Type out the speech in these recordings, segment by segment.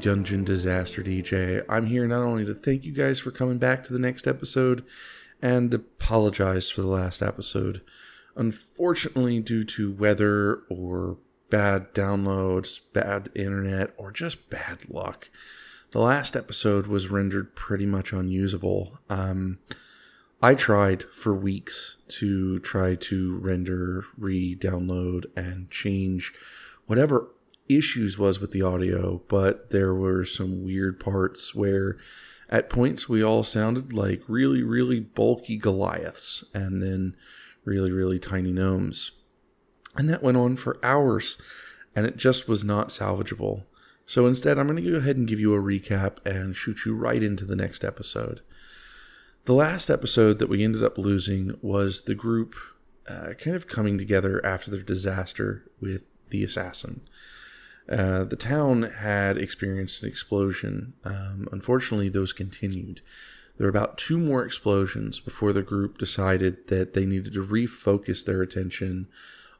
Dungeon Disaster DJ. I'm here not only to thank you guys for coming back to the next episode and apologize for the last episode. Unfortunately, due to weather or bad downloads, bad internet, or just bad luck, the last episode was rendered pretty much unusable. Um, I tried for weeks to try to render, re download, and change whatever issues was with the audio, but there were some weird parts where at points we all sounded like really, really bulky Goliaths and then really, really tiny gnomes. And that went on for hours and it just was not salvageable. So instead, I'm going to go ahead and give you a recap and shoot you right into the next episode. The last episode that we ended up losing was the group uh, kind of coming together after their disaster with the assassin. Uh, the town had experienced an explosion. Um, unfortunately, those continued. There were about two more explosions before the group decided that they needed to refocus their attention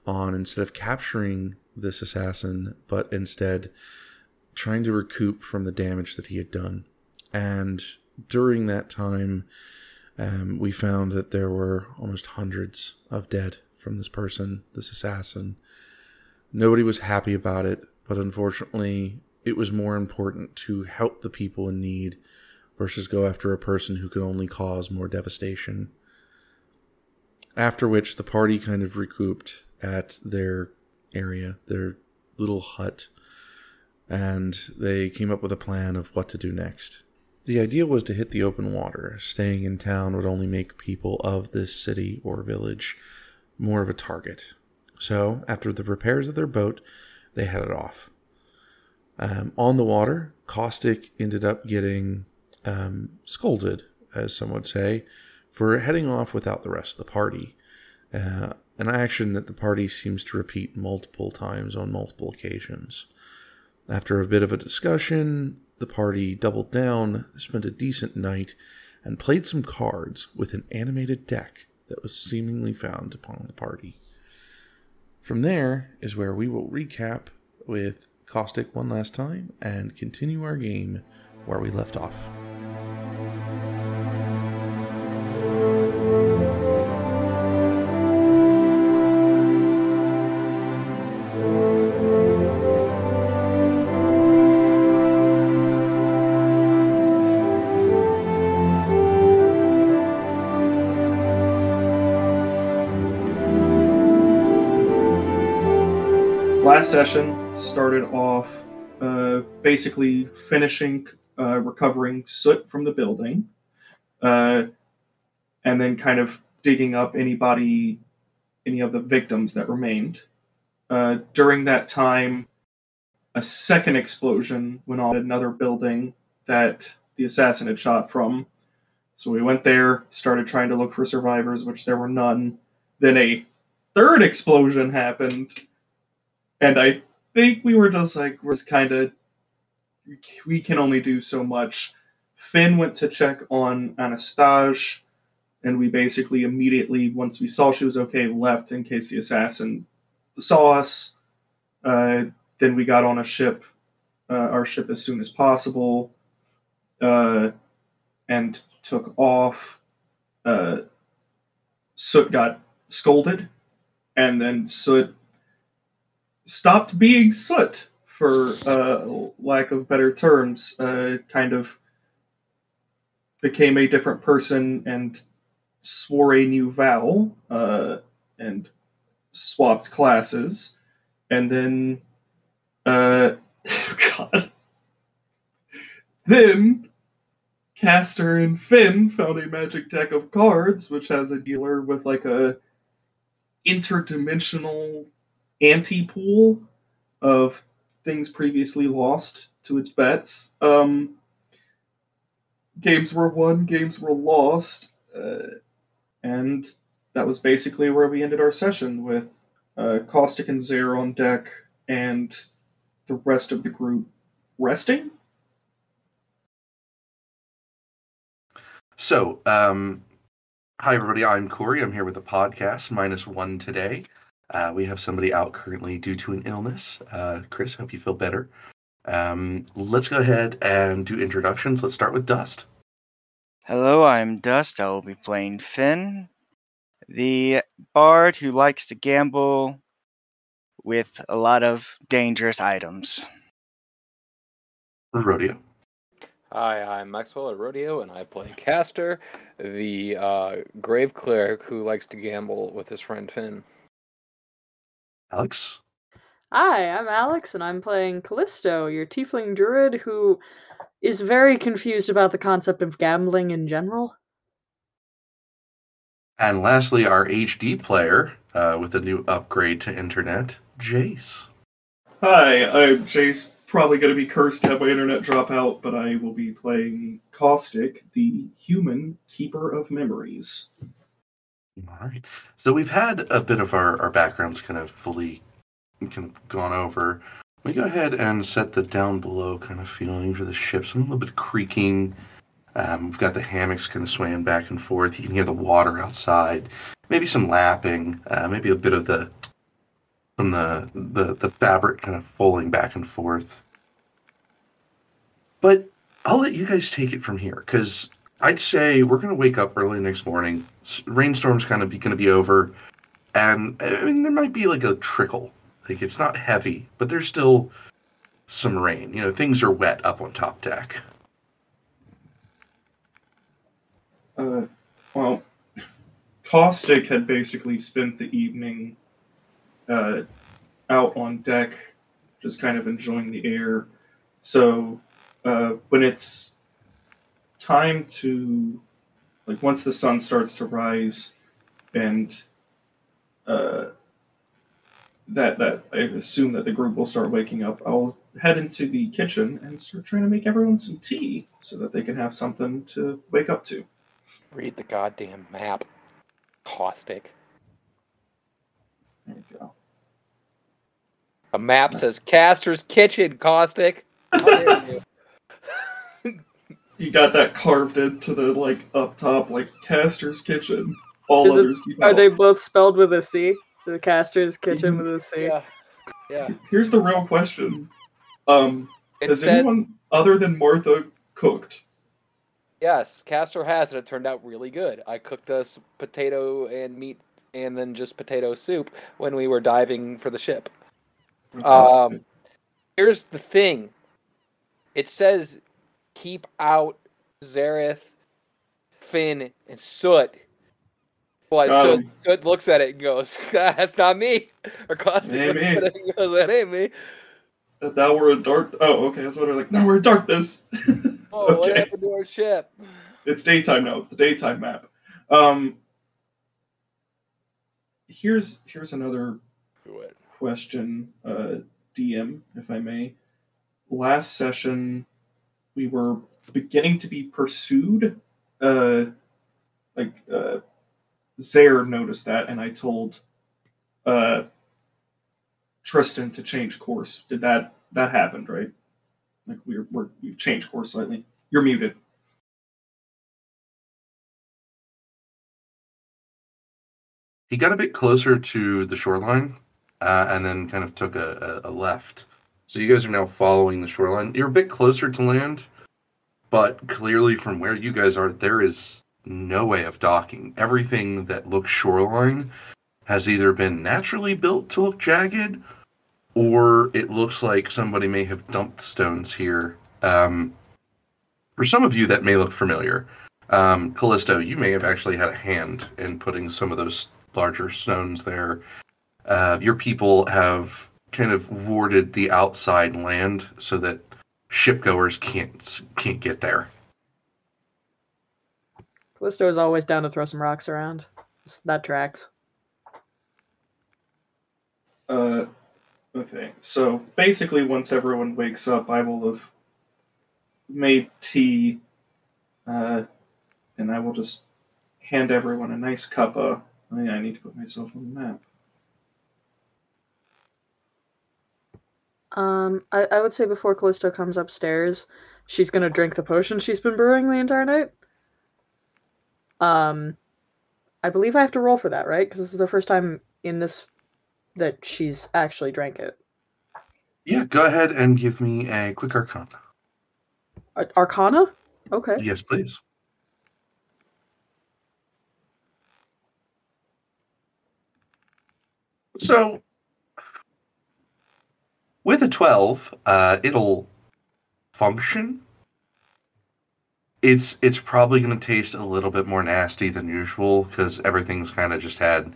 on instead of capturing this assassin, but instead trying to recoup from the damage that he had done. And during that time, um, we found that there were almost hundreds of dead from this person, this assassin. Nobody was happy about it, but unfortunately, it was more important to help the people in need versus go after a person who could only cause more devastation. After which, the party kind of recouped at their area, their little hut, and they came up with a plan of what to do next. The idea was to hit the open water. Staying in town would only make people of this city or village more of a target. So, after the repairs of their boat, they headed off. Um, on the water, Caustic ended up getting um, scolded, as some would say, for heading off without the rest of the party. Uh, an action that the party seems to repeat multiple times on multiple occasions. After a bit of a discussion, the party doubled down, spent a decent night, and played some cards with an animated deck that was seemingly found upon the party. From there is where we will recap with Caustic one last time and continue our game where we left off. Last session started off uh, basically finishing uh, recovering soot from the building, uh, and then kind of digging up anybody, any of the victims that remained. Uh, during that time, a second explosion went on another building that the assassin had shot from. So we went there, started trying to look for survivors, which there were none. Then a third explosion happened and I think we were just like was kind of we can only do so much. Finn went to check on Anastasia, and we basically immediately, once we saw she was okay, left in case the assassin saw us. Uh, then we got on a ship, uh, our ship as soon as possible, uh, and took off. Uh, Soot got scolded, and then Soot stopped being soot, for uh, lack of better terms, uh, kind of became a different person and swore a new vow uh, and swapped classes, and then, uh, God, then Caster and Finn found a magic deck of cards, which has a dealer with like a interdimensional ante pool of things previously lost to its bets. Um, games were won, games were lost, uh, and that was basically where we ended our session with uh, Caustic and Zare on deck and the rest of the group resting. So, um, hi everybody, I'm Corey. I'm here with the podcast minus one today. Uh, we have somebody out currently due to an illness. Uh, Chris, hope you feel better. Um, let's go ahead and do introductions. Let's start with Dust. Hello, I'm Dust. I will be playing Finn, the bard who likes to gamble with a lot of dangerous items. Rodeo. Hi, I'm Maxwell at Rodeo, and I play Caster, the uh, grave cleric who likes to gamble with his friend Finn. Alex. Hi, I'm Alex, and I'm playing Callisto, your tiefling druid who is very confused about the concept of gambling in general. And lastly, our HD player uh, with a new upgrade to internet, Jace. Hi, I'm Jace. Probably going to be cursed to have my internet drop out, but I will be playing Caustic, the human keeper of memories. All right. So we've had a bit of our, our backgrounds kind of fully kind of gone over. We go ahead and set the down below kind of feeling for the ship. Some a little bit creaking. Um, we've got the hammocks kind of swaying back and forth. You can hear the water outside. Maybe some lapping. Uh, maybe a bit of the from the, the the fabric kind of folding back and forth. But I'll let you guys take it from here because I'd say we're going to wake up early next morning. Rainstorm's kind of going to be over, and I mean there might be like a trickle. Like it's not heavy, but there's still some rain. You know, things are wet up on top deck. Uh, well, Caustic had basically spent the evening uh, out on deck, just kind of enjoying the air. So uh, when it's time to, like, once the sun starts to rise, and uh, that that I assume that the group will start waking up, I'll head into the kitchen and start trying to make everyone some tea so that they can have something to wake up to. Read the goddamn map. Caustic. There you go. A map says Caster's Kitchen, Caustic. How dare you. You got that carved into the like up top, like Caster's Kitchen. All Is it- others keep Are out. they both spelled with a C? The caster's kitchen with a C. Yeah. Yeah. Here's the real question: um, It Has said, anyone other than Martha cooked? yes, Caster has, and it turned out really good. I cooked us potato and meat and then just potato soup when we were diving for the ship. Um, here's the thing. It says keep out Zareth, Finn, and Soot. But Got Soot. Soot looks at it and goes, "That's not me." Or Caustic Ain't looks me. at it and goes, "That ain't me." And now we're in dark. Oh, okay. That's what they're like. No, we're in darkness. Oh, what happened to our ship? it's daytime now. It's the daytime map. Um, here's here's another question, uh, DM, if I may. Last session, we were beginning to be pursued. Uh, like, uh, Zaire noticed that, and I told uh, Tristan to change course. Did that that happened, right? Like we're, we're we've changed course slightly. You're muted. He got a bit closer to the shoreline, uh, and then kind of took a, a, a left. So you guys are now following the shoreline. You're a bit closer to land, but clearly from where you guys are, there is no way of docking. Everything that looks shoreline has either been naturally built to look jagged, or it looks like somebody may have dumped stones here. Um, for some of you, that may look familiar. Um, Callisto, you may have actually had a hand in putting some of those larger stones there. Uh, your people have kind of warded the outside land so that shipgoers can't can't get there. Callisto is always down to throw some rocks around. That tracks. Uh, okay. So basically, once everyone wakes up, I will have made tea, uh, and I will just hand everyone a nice cup of. Oh yeah, I need to put myself on the map. Um, I, I would say before Callisto comes upstairs, she's gonna drink the potion she's been brewing the entire night. Um, I believe I have to roll for that, right? Because this is the first time in this that she's actually drank it. Yeah, go ahead and give me a quick arcana. Ar- Arcana? Okay. Yes, please. So, with a 12, uh, it'll function. It's it's probably going to taste a little bit more nasty than usual because everything's kind of just had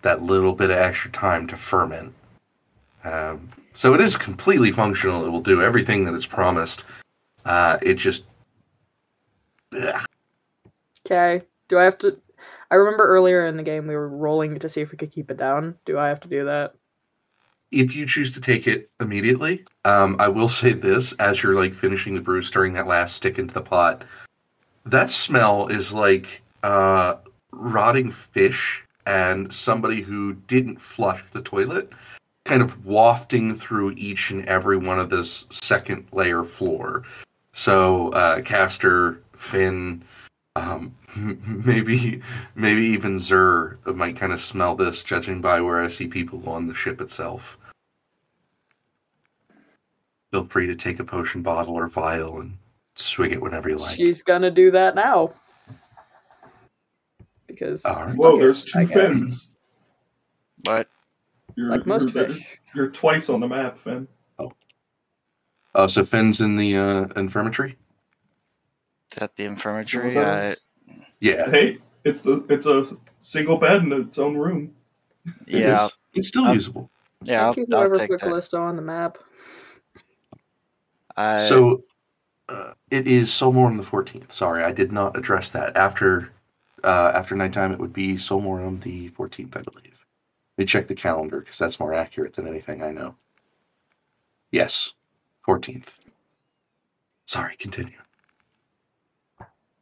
that little bit of extra time to ferment. Um, so it is completely functional. It will do everything that it's promised. Uh, it just. Okay. Do I have to? I remember earlier in the game we were rolling to see if we could keep it down. Do I have to do that? If you choose to take it immediately, um, I will say this as you're like finishing the brew, stirring that last stick into the pot. That smell is like uh, rotting fish and somebody who didn't flush the toilet, kind of wafting through each and every one of this second layer floor. So, uh, Caster, Finn, um, maybe maybe even Zur might kind of smell this, judging by where I see people on the ship itself. Feel free to take a potion bottle or vial and swig it whenever you like. She's gonna do that now. Because All right. Whoa, Okay, there's two I guess. fins. But You're, like most you're, fish. You're twice on the map, Finn. Oh, oh, so Finn's in the uh, infirmary. is that the infirmary? what Uh. Yeah, Hey, it's the it's a single bed in its own room. yeah, is. It's still I'll- usable. yeah. I'll, thank you I'll whoever take put that. Callisto on the map. I, so uh, it is Solmorum the fourteenth. Sorry, I did not address that. After uh, after nighttime, it would be Solmorum the fourteenth, I believe. Let me check the calendar because that's more accurate than anything I know. Yes, fourteenth. Sorry, continue.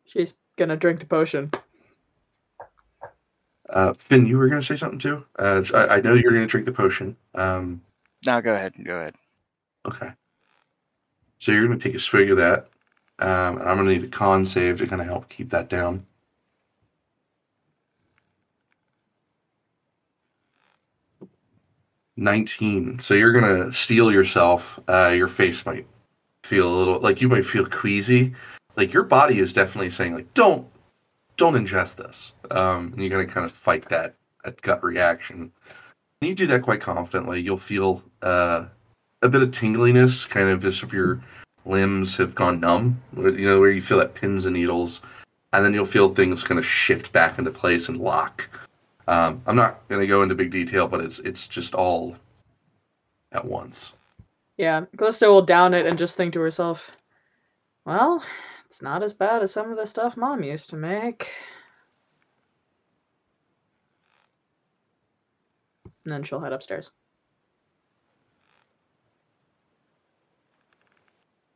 She's gonna drink the potion. Uh, Finn, you were going to say something too. Uh, I, I know you're going to drink the potion. Um, no, go ahead. Go ahead. Okay. So you're going to take a swig of that. Um, and I'm going to need a con save to kind of help keep that down. Nineteen. So you're gonna steel yourself. Uh, your face might feel a little like you might feel queasy. Like your body is definitely saying like, don't, don't ingest this. Um, and you're gonna kind of fight that that gut reaction. And you do that quite confidently. You'll feel uh, a bit of tingliness, kind of just if your limbs have gone numb. You know, where you feel that pins and needles, and then you'll feel things kind of shift back into place and lock. Um, I'm not going to go into big detail, but it's it's just all at once. Yeah, Callisto will down it and just think to herself, "Well, it's not as bad as some of the stuff Mom used to make." And then she'll head upstairs.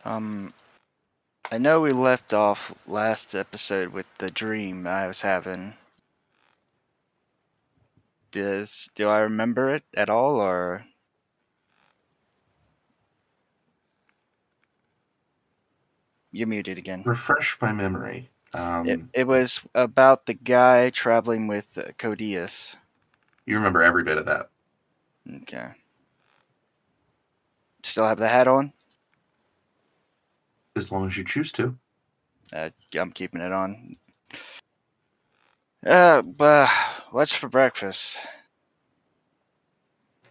Um, I know we left off last episode with the dream I was having. Does do I remember it at all, or you're muted again? Refresh my memory. Um, It, it was about the guy traveling with uh, Codius. You remember every bit of that. Okay. Still have the hat on? As long as you choose to. Uh, I'm keeping it on. Uh, but what's for breakfast?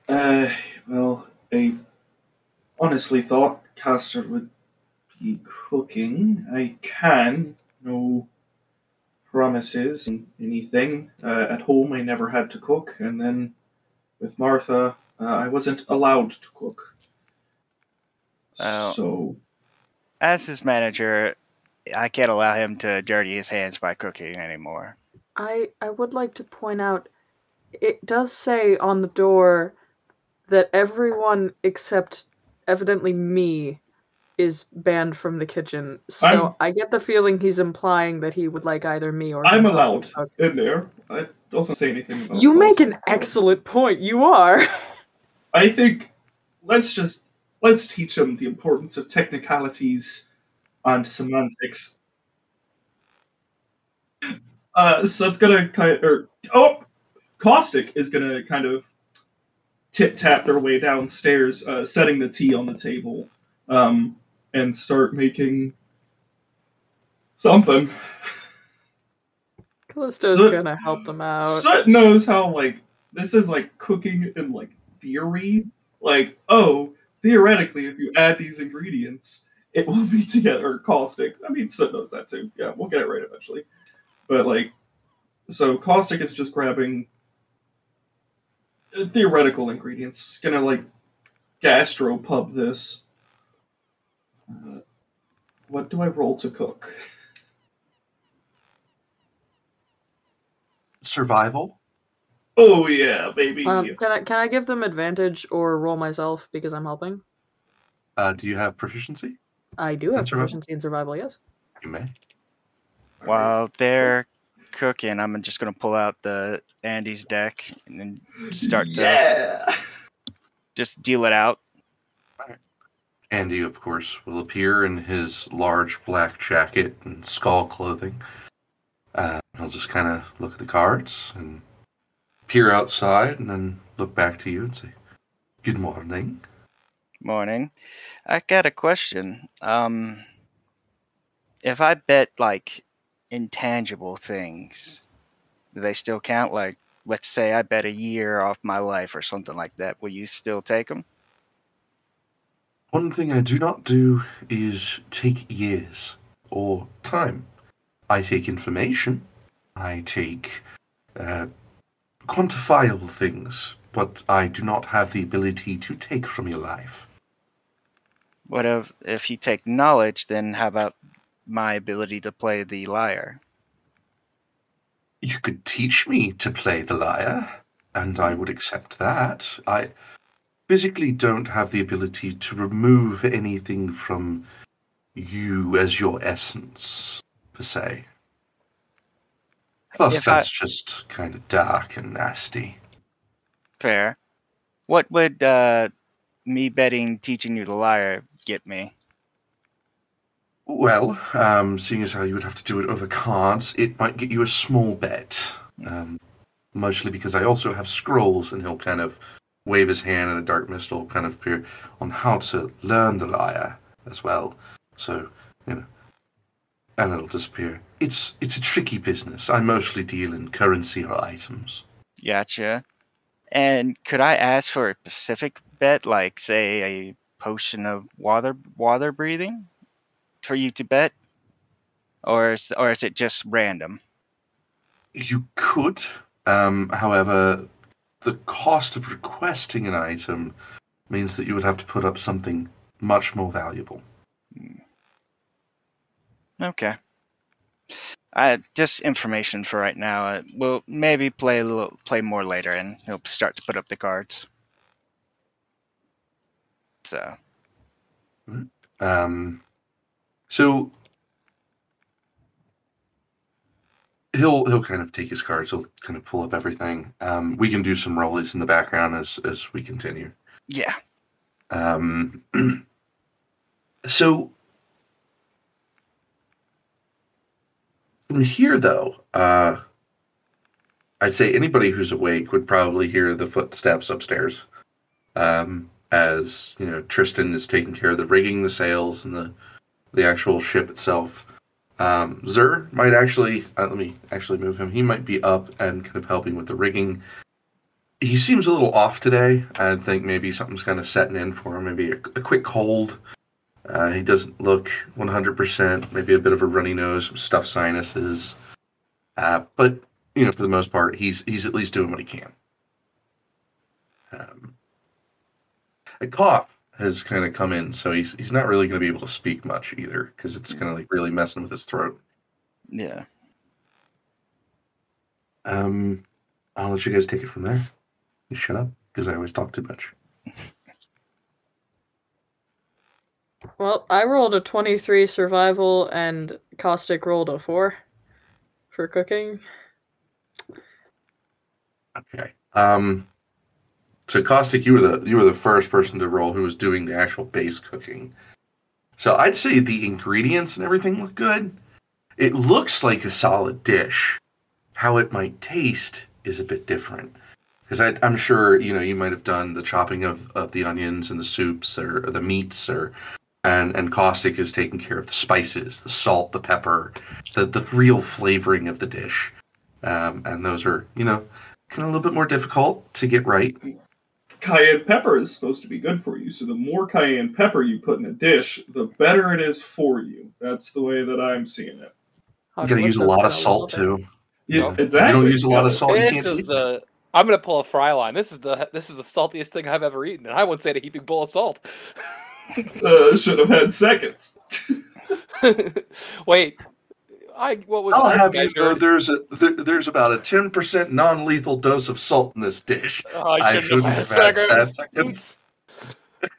Uh, well, I honestly thought Caster would be cooking. I can, no promises and anything. Uh, at home, I never had to cook, and then with Martha, uh, I wasn't allowed to cook. Oh. So, As his manager, I can't allow him to dirty his hands by cooking anymore. I I would like to point out it does say on the door that everyone except evidently me is banned from the kitchen. So I'm- I get the feeling he's implying that he would like either me or I'm allowed to cook. in there. It doesn't say anything about You make an excellent point. You are. I think let's just let's teach them the importance of technicalities and semantics. Uh, so it's gonna kind of, or oh, caustic is gonna kind of tip tap their way downstairs, uh, setting the tea on the table, um, and start making something. Callisto's So- gonna help them out. Soot knows how like this is like cooking in like theory. Like, oh, theoretically, if you add these ingredients, it will be together caustic. I mean, Soot knows that too. Yeah, we'll get it right eventually. But like, so caustic is just grabbing uh, theoretical ingredients. It's Gonna like gastropub this. Uh, what do I roll to cook? Survival. Oh yeah, baby. Um, can I can I give them advantage or roll myself because I'm helping? Uh, do you have proficiency? I do have And proficiency in survival. Yes. You may. While they're cooking, I'm just gonna pull out the Andy's deck and then start to yeah. just deal it out. Andy, of course, will appear in his large black jacket and skull clothing. Uh, he'll just kind of look at the cards and peer outside and then look back to you and say, Good morning. Morning. I got a question. Um, if I bet like intangible things, do they still count? Like, let's say I bet a year off my life or something like that. Will you still take them? One thing I do not do is take years or time. I take information. I take uh, quantifiable things, but I do not have the ability to take from your life. What if if you take knowledge? Then how about my ability to play the lyre? You could teach me to play the lyre, and I would accept that. I physically don't have the ability to remove anything from you as your essence, per se. Plus, If I- that's just kind of dark and nasty. Fair. What would uh, me betting teaching you the lyre get me? Well, um, seeing as how you would have to do it over cards, it might get you a small bet. Um, mostly because I also have scrolls, and he'll kind of wave his hand, and a dark mist will kind of appear on how to learn the lyre as well. So, you know, and it'll disappear. It's it's a tricky business. I mostly deal in currency or items. Gotcha. And could I ask for a specific bet, like say a potion of water water breathing, for you to bet, or is or is it just random? You could, um, however, the cost of requesting an item means that you would have to put up something much more valuable. Okay. Uh, just information for right now. Uh, we'll maybe play a little, play more later, and he'll start to put up the cards. So Um, so he'll he'll kind of take his cards. He'll kind of pull up everything. Um, we can do some rollies in the background as as we continue. yeah, Um, so from here, though, uh, I'd say anybody who's awake would probably hear the footsteps upstairs. Um, as you know, Tristan is taking care of the rigging, the sails, and the the actual ship itself. Um, Zer might actually uh, let me actually move him. He might be up and kind of helping with the rigging he seems a little off today. I think maybe something's kind of setting in for him. Maybe a, a quick cold. Uh, he doesn't look 100%. Maybe a bit of a runny nose, stuffed sinuses. Uh, but you know, for the most part, he's he's at least doing what he can. Um, a cough has kind of come in, so he's he's not really going to be able to speak much either because it's kind of like really messing with his throat. yeah. Um, I'll let you guys take it from there. You shut up because I always talk too much. Well, I rolled a 23 survival and Caustic rolled a 4 for cooking. Okay. Um. So Caustic, you were the you were the first person to roll who was doing the actual base cooking. So I'd say the ingredients and everything look good. It looks like a solid dish. How it might taste is a bit different because I'm sure you know you might have done the chopping of, of the onions and the soups or, or the meats or and and caustic is taking care of the spices, the salt, the pepper, the the real flavoring of the dish, um, and those are you know kind of a little bit more difficult to get right. Cayenne pepper is supposed to be good for you, so the more cayenne pepper you put in a dish, the better it is for you. That's the way that I'm seeing it. You're gonna use a lot of salt too. Yeah, Nope. exactly. You don't use a lot of salt. You This can't is I'm gonna pull a fry line. This is the this is the saltiest thing I've ever eaten, and I wouldn't say a heaping bowl of salt. Uh, should have had seconds. Wait, I what was I'll I have you know there's a there, there's about a ten percent non-lethal dose of salt in this dish. Oh, I shouldn't have had seconds. seconds.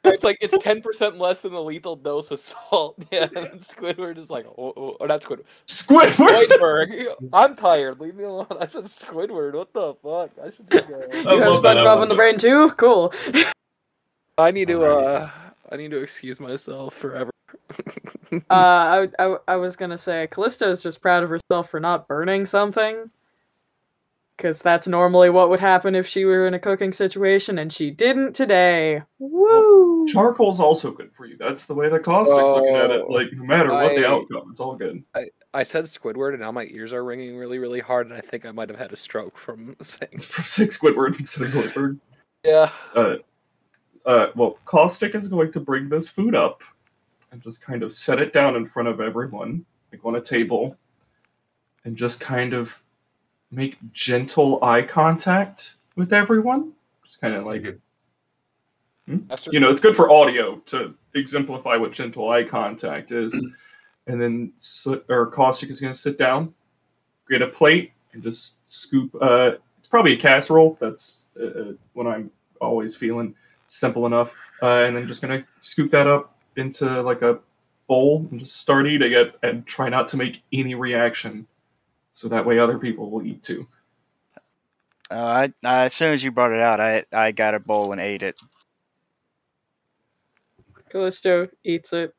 It's like it's ten percent less than the lethal dose of salt. Yeah, and Squidward is like, oh, oh, or not Squidward. Squidward. Whiteberg. I'm tired. Leave me alone. I said Squidward. What the fuck? I should just go. You have love that SpongeBob in the brain too? Cool. I need to. Alrighty. uh I need to excuse myself forever. Uh, I, I, I was gonna say Callisto is just proud of herself for not burning something, because that's normally what would happen if she were in a cooking situation, and she didn't today. Woo! Charcoal's also good for you. That's the way the caustic's looking at it. Oh, Like no matter what the outcome, it's all good. I I said Squidward, and now my ears are ringing really, really hard, and I think I might have had a stroke from saying. From saying Squidward instead of Squidward. Yeah. Uh, uh, well, Caustic is going to bring this food up and just kind of set it down in front of everyone, like on a table, and just kind of make gentle eye contact with everyone. Just kind of like, Master- you know, it's good for audio to exemplify what gentle eye contact is. And then, or Caustic is going to sit down, get a plate, and just scoop. Uh, it's probably a casserole. That's uh, uh, what I'm always feeling. It's simple enough. Uh, and then just going to scoop that up into like a bowl and just start eating it and try not to make any reaction. So that way other people will eat too. Uh, I, I, as soon as you brought it out, I I got a bowl and ate it. Callisto eats it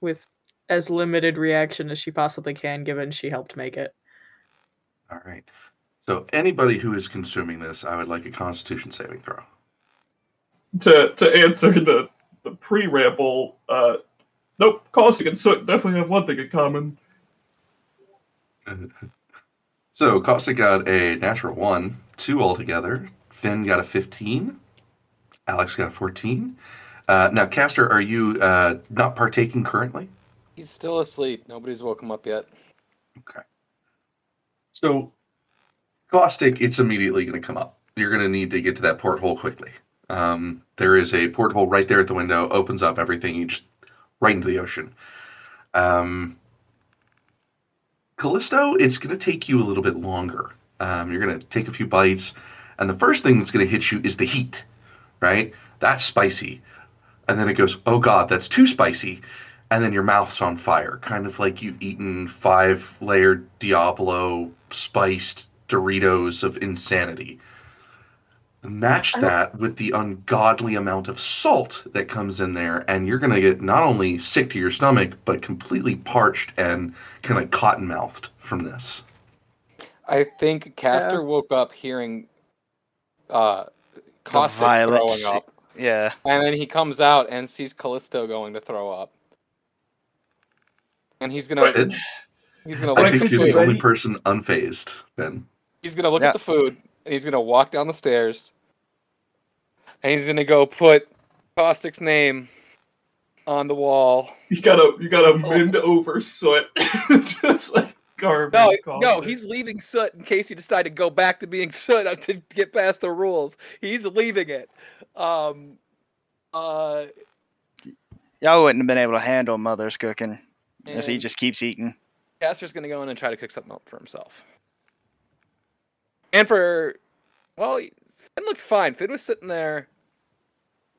with as limited reaction as she possibly can, given she helped make it. All right. So anybody who is consuming this, I would like a Constitution saving throw. To to answer the the pre ramble, uh, nope. Caustic and Soot definitely have one thing in common. So Caustic got a natural one, two altogether. Finn got a fifteen. Alex got a fourteen. Uh, now, Caster, are you uh, not partaking currently? He's still asleep. Nobody's woke him up yet. Okay. So, caustic, it's immediately going to come up. You're going to need to get to that porthole quickly. Um, there is a porthole right there at the window, opens up everything each right into the ocean. Um, Callisto, it's going to take you a little bit longer. Um, you're going to take a few bites, and the first thing that's going to hit you is the heat, right? That's spicy. And then it goes, oh God, that's too spicy and then your mouth's on fire, kind of like you've eaten five layered Diablo spiced Doritos of insanity. Match that with the ungodly amount of salt that comes in there, and you're going to get not only sick to your stomach, but completely parched and kind of cotton mouthed from this. I think Caster woke up hearing uh Caustic throwing up. Yeah. And then he comes out and sees Callisto going to throw up. And he's gonna he's gonna I I look think can you're see the only person unfazed then. he's gonna look Yeah. at the food and he's gonna walk down the stairs and he's gonna go put Caustic's name on the wall. You gotta you gotta mend over Soot, just like garbage. No, no, he's leaving Soot in case you decide to go back to being Soot to get past the rules. He's leaving it. Um, uh, Y'all wouldn't have been able to handle mother's cooking as he just keeps eating. Caster's gonna go in and try to cook something up for himself. And for, well, Finn looked fine. Finn was sitting there,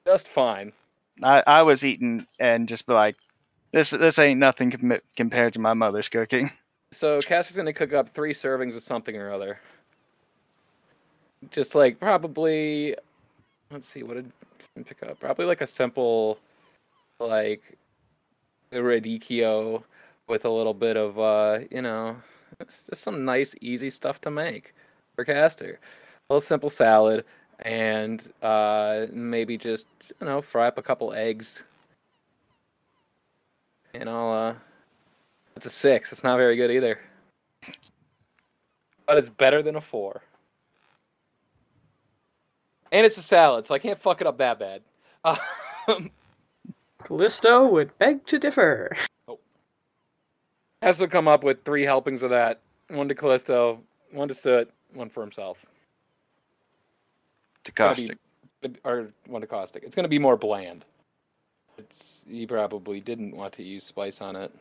just fine. I, I was eating and just be like, this this ain't nothing com- compared to my mother's cooking. So Caster's gonna cook up three servings of something or other. Just like probably, let's see, what did Finn pick up? Probably like a simple, like, radicchio with a little bit of, uh, you know, just some nice, easy stuff to make for Caster. A little simple salad, and uh, maybe just you know fry up a couple eggs. And I'll. Uh, it's a six. It's not very good either, but it's better than a four. And it's a salad, so I can't fuck it up that bad. Um, Callisto would beg to differ. has to come up with three helpings of that. One to Callisto, one to Soot, one for himself. To gonna be- or one to caustic. It's going to be more bland. It's he probably didn't want to use spice on it.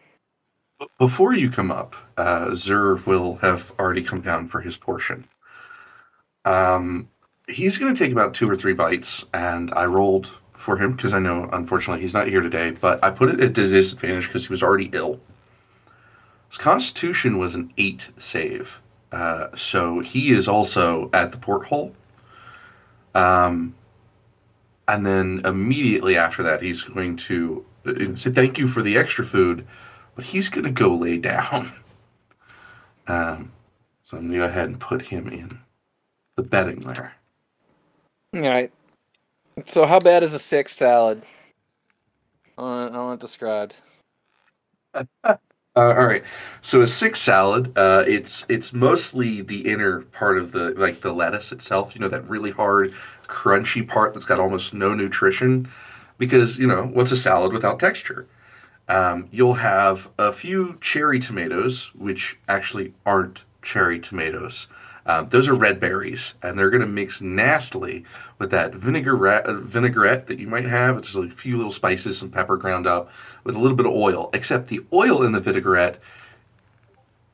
Before you come up, uh, Zur will have already come down for his portion. Um, he's going to take about two or three bites, and I rolled for him because I know, unfortunately, he's not here today. But I put it at disadvantage because he was already ill. His Constitution was an eight save, uh, so he is also at the porthole. Um, and then immediately after that, he's going to uh, say thank you for the extra food but he's going to go lay down. Um, so I'm going to go ahead and put him in the bedding layer. All right. So how bad is a six salad? I want, I want it described. Uh, all right. So a six salad, uh, it's it's mostly the inner part of the like the lettuce itself. You know that really hard, crunchy part that's got almost no nutrition, because you know what's a salad without texture? Um, you'll have a few cherry tomatoes, which actually aren't cherry tomatoes. Um, those are red berries, and they're going to mix nastily with that vinaigrette, uh, vinaigrette that you might have. It's just like a few little spices, some pepper ground up, with a little bit of oil. Except the oil in the vinaigrette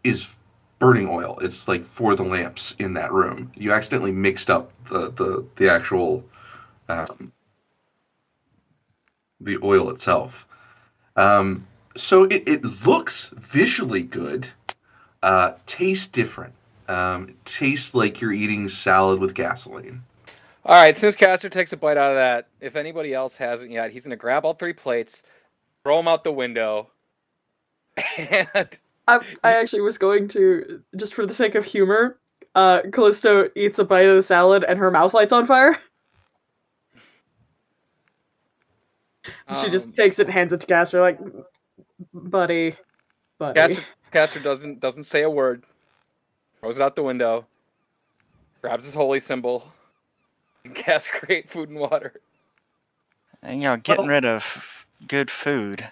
is burning oil. It's like for the lamps in that room. You accidentally mixed up the the the actual um, the oil itself. Um, so it, it looks visually good, uh, tastes different. Um, it tastes like you're eating salad with gasoline. All right. Since Caster takes a bite out of that, if anybody else hasn't yet, he's going to grab all three plates, throw them out the window, and I, I actually was going to, just for the sake of humor, uh, Callisto eats a bite of the salad and her mouth lights on fire. she um, just takes it and hands it to Caster, like, buddy, buddy. Caster, Caster doesn't doesn't say a word. Throws it out the window. Grabs his holy symbol. And casts create food and water. And, you know, getting Well- rid of good food.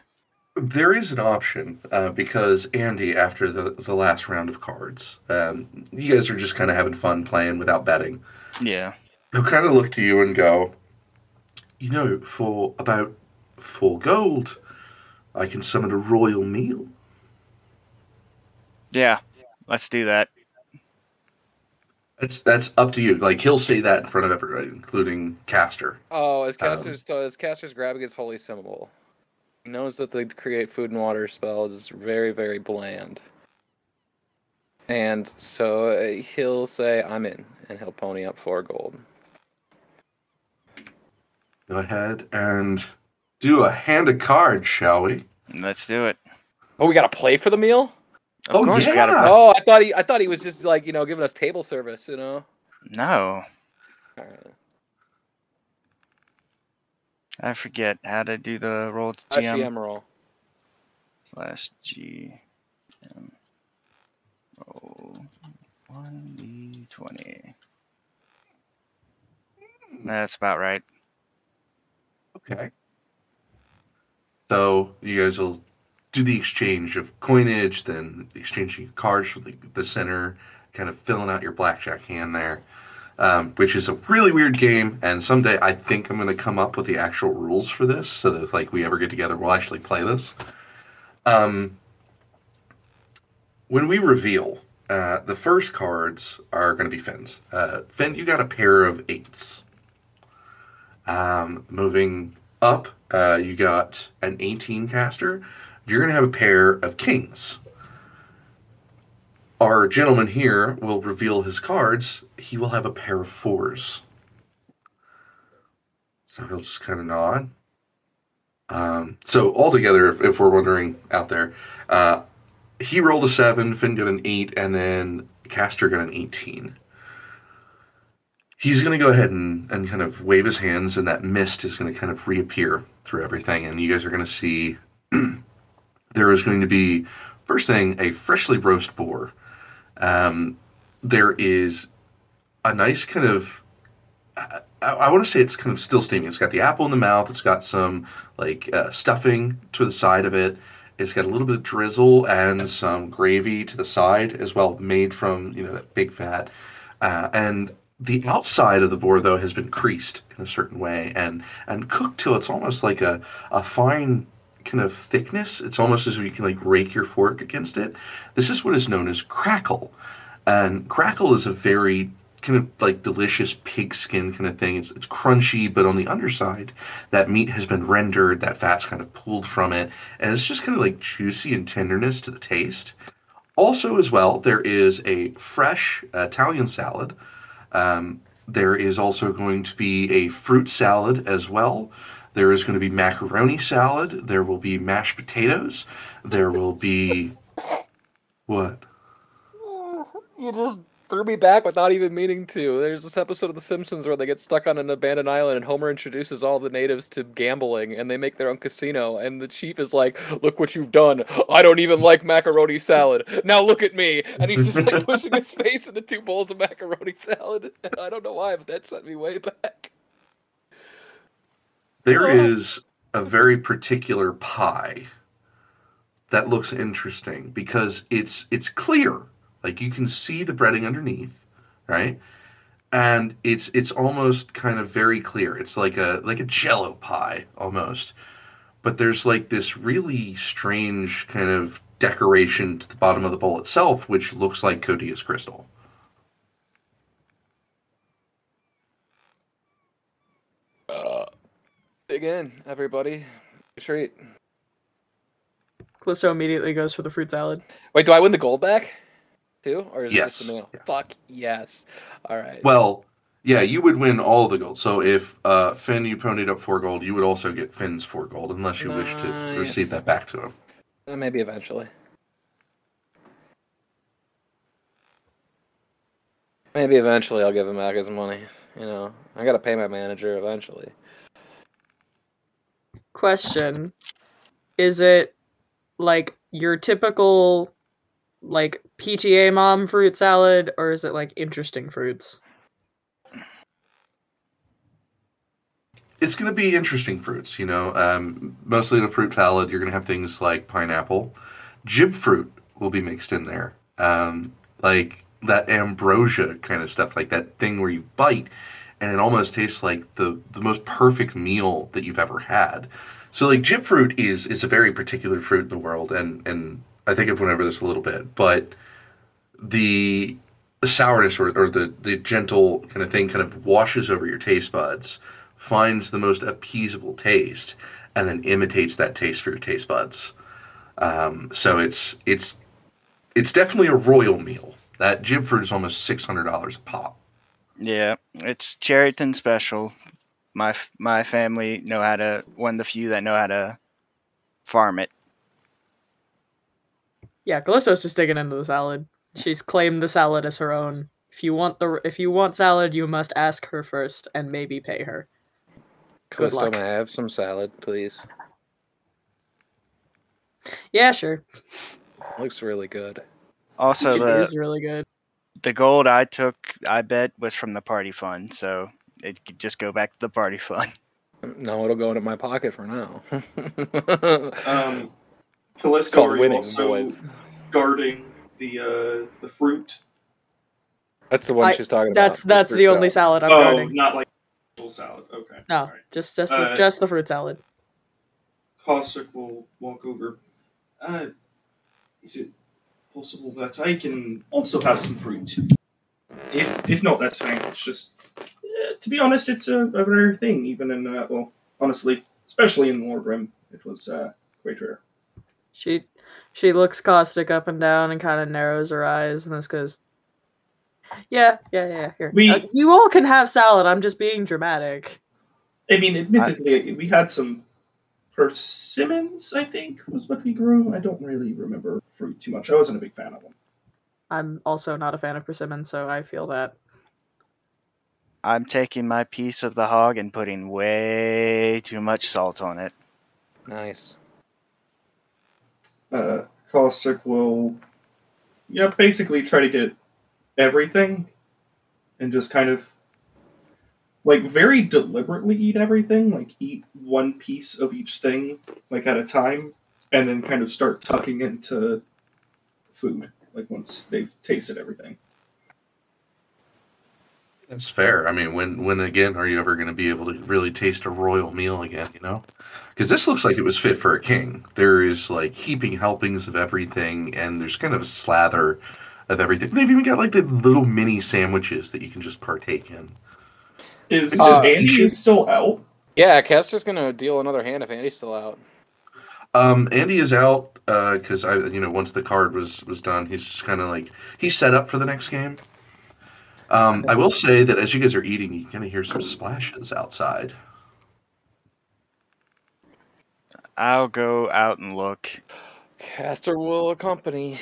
There is an option uh, because Andy, after the, the last round of cards, um, you guys are just kind of having fun playing without betting. Yeah. He'll kind of look to you and go, You know, for about four gold, I can summon a royal meal. Yeah. Let's do that. That's that's up to you. Like he'll say that in front of everybody, including Caster. Oh, as Um, Caster's so as Caster's grabbing his holy symbol. He knows that the create food and water spell is very, very bland. And so uh, he'll say, I'm in, and he'll pony up four gold. Go ahead and do a hand of cards, shall we? Let's do it. Oh, we gotta play for the meal? Of Oh, course yeah. gotta Oh, I thought he I thought he was just like, you know, giving us table service, you know? No. Alright. I forget how to do the roll to That's GM the emerald. slash G M roll one D twenty. That's about right. Okay. So you guys will do the exchange of coinage, then exchanging cards for the, the center, kind of filling out your blackjack hand there, um, which is a really weird game. And someday I think I'm going to come up with the actual rules for this, so that if like we ever get together, we'll actually play this. Um, when we reveal, uh, the first cards are going to be Finn's. Uh, Finn, you got a pair of eights. Um, moving up, uh, you got an 18 caster. You're going to have a pair of kings. Our gentleman here will reveal his cards. He will have a pair of fours. So he'll just kind of nod. Um, so altogether, if, if we're wondering out there, uh, he rolled a seven, Finn got an eight, and then Caster got an 18. he's going to go ahead and, and kind of wave his hands, and that mist is going to kind of reappear through everything. And you guys are going to see there is going to be, first thing, a freshly roast boar. Um, there is a nice kind of, I, I want to say it's kind of still steaming. It's got the apple in the mouth, it's got some like uh, stuffing to the side of it. It's got a little bit of drizzle and some gravy to the side as well, made from you know that big fat. Uh, and the outside of the boar though has been creased in a certain way and and cooked till it's almost like a, a fine kind of thickness. It's almost as if you can like rake your fork against it. This is what is known as crackle. And crackle is a very kind of like delicious pig skin kind of thing. It's, it's crunchy but on the underside that meat has been rendered that fat's kind of pulled from it and it's just kind of like juicy and tenderness to the taste. Also as well there is a fresh italian salad. Um, there is also going to be a fruit salad as well. There is going to be macaroni salad. There will be mashed potatoes. There will be what? You just threw me back without even meaning to. There's this episode of The Simpsons where they get stuck on an abandoned island and Homer introduces all the natives to gambling and they make their own casino. And the chief is like, Look what you've done. I don't even like macaroni salad. Now look at me. And he's just like pushing his face into two bowls of macaroni salad. And I don't know why, but that sent me way back. There is a very particular pie that looks interesting because it's it's clear like you can see the breading underneath, right? And it's it's almost kind of very clear. It's like a like a jello pie almost. But there's like this really strange kind of decoration to the bottom of the bowl itself, which looks like Codius crystal. Dig in, everybody. Treat. Callisto immediately goes for the fruit salad. Wait, do I win the gold back? Too? Or is it Yes. just the meal? Yeah. Fuck yes. Alright. Well, yeah, you would win all the gold. So if uh, Finn you ponied up four gold, you would also get Finn's four gold, unless you wish to receive Nice. that back to him. Uh, Maybe eventually. Maybe eventually I'll give him back his money. You know, I gotta pay my manager eventually. Question: Is it like your typical like PTA mom fruit salad, or is it like interesting fruits? It's going to be interesting fruits, you know. Um, mostly in a fruit salad, you're going to have things like pineapple. Jib fruit will be mixed in there. Um, like that ambrosia kind of stuff, like that thing where you bite and it almost tastes like the, the most perfect meal that you've ever had. So like jib fruit is is a very particular fruit in the world and and I think I've went over this a little bit, but the the sourness or, or the, the gentle kind of thing kind of washes over your taste buds, finds the most appeasable taste, and then imitates that taste for your taste buds. Um, so it's it's it's definitely a royal meal. That jib fruit is almost six hundred dollars a pop. Yeah, it's Cherryton special. My my family know how to one of the few that know how to farm it. Yeah, Callisto's just digging into the salad. She's claimed the salad as her own. If you want the if you want salad, you must ask her first and maybe pay her. Good Callisto, luck. may I have some salad, please? Yeah, sure. Looks really good. Also, it the is really good. The gold I took, I bet, was from the party fund, so it could just go back to the party fund. No, it'll go into my pocket for now. Um, Callisto, called are winning, also boys. guarding the uh, the fruit? That's the one I- she's talking That's about. that's the only salad I'm oh, guarding. not like full salad. Okay. No, Alright. just just the, Uh, just the fruit salad. Caustic will walk over. Uh, is it possible that I can also have some fruit? If if not, that's fine. It's just, to be honest, it's a, a rare thing. Even in uh, well, honestly, especially in the Lord Rim, it was uh, quite rare. She she looks caustic up and down and kind of narrows her eyes and this goes. Yeah, yeah, yeah. Here, We- Uh, you all can have salad. I'm just being dramatic. I mean, admittedly, we had some persimmons. I think was what we grew. I don't really remember fruit too much. I wasn't a big fan of them. I'm also not a fan of persimmons, so I feel that. I'm taking my piece of the hog and putting way too much salt on it. Nice. uh, Caustic will, yeah, basically try to get everything and just kind of, like, very deliberately eat everything, like, eat one piece of each thing, like, at a time, and then kind of start tucking into food, like, once they've tasted everything. That's fair. I mean, when when again are you ever going to be able to really taste a royal meal again? You know, because this looks like it was fit for a king. There is like heaping helpings of everything, and there's kind of a slather of everything. They've even got like the little mini sandwiches that you can just partake in. Is, Uh, is Andy still out? Yeah, Caster's gonna deal another hand if Andy's still out. Um, Andy is out because I, you know, once the card was was done, he's just kind of like he's set up for the next game. Um, I will say that as you guys are eating, you kind of hear some splashes outside. I'll go out and look. Castor will accompany.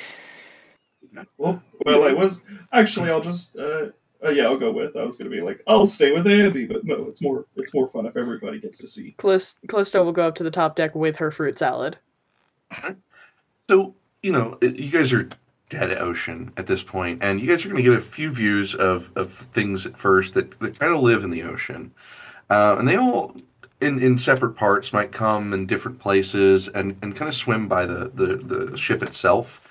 Well, well, I was actually. I'll just. Uh, uh, yeah, I'll go with. I was gonna be like, I'll stay with Andy, but no, it's more. It's more fun if everybody gets to see. Callis- Callisto will go up to the top deck with her fruit salad. So you know, you guys are dead at ocean at this point, and you guys are going to get a few views of of things at first that that kind of live in the ocean, uh, and they all. In, in separate parts might come in different places and, and kind of swim by the, the, the ship itself.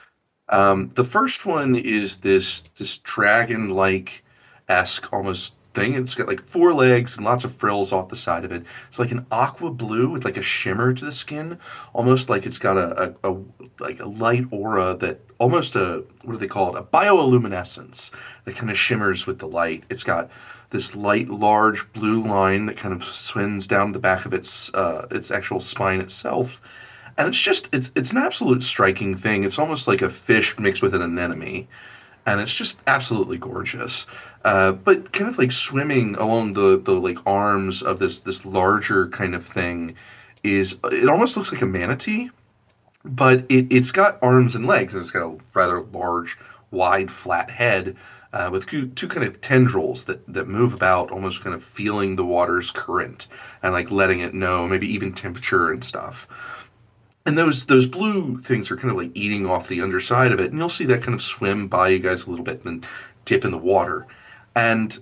Um, the first one is this this dragon like esque almost thing. It's got like four legs and lots of frills off the side of it. It's like an aqua blue with like a shimmer to the skin, almost like it's got a, a, a like a light aura that almost a what do they call it? A bioluminescence that kind of shimmers with the light. It's got this light, large blue line that kind of swims down the back of its uh, its actual spine itself. And it's just it's it's an absolute striking thing. It's almost like a fish mixed with an anemone, and it's just absolutely gorgeous. Uh, but kind of like swimming along the the like arms of this this larger kind of thing is it almost looks like a manatee, but it it's got arms and legs, and it's got a rather large, wide, flat head. Uh, with two, kind of tendrils that, that move about, almost kind of feeling the water's current and like letting it know, maybe even temperature and stuff and those those blue things are kind of like eating off the underside of it and you'll see that kind of swim by you guys a little bit and then dip in the water and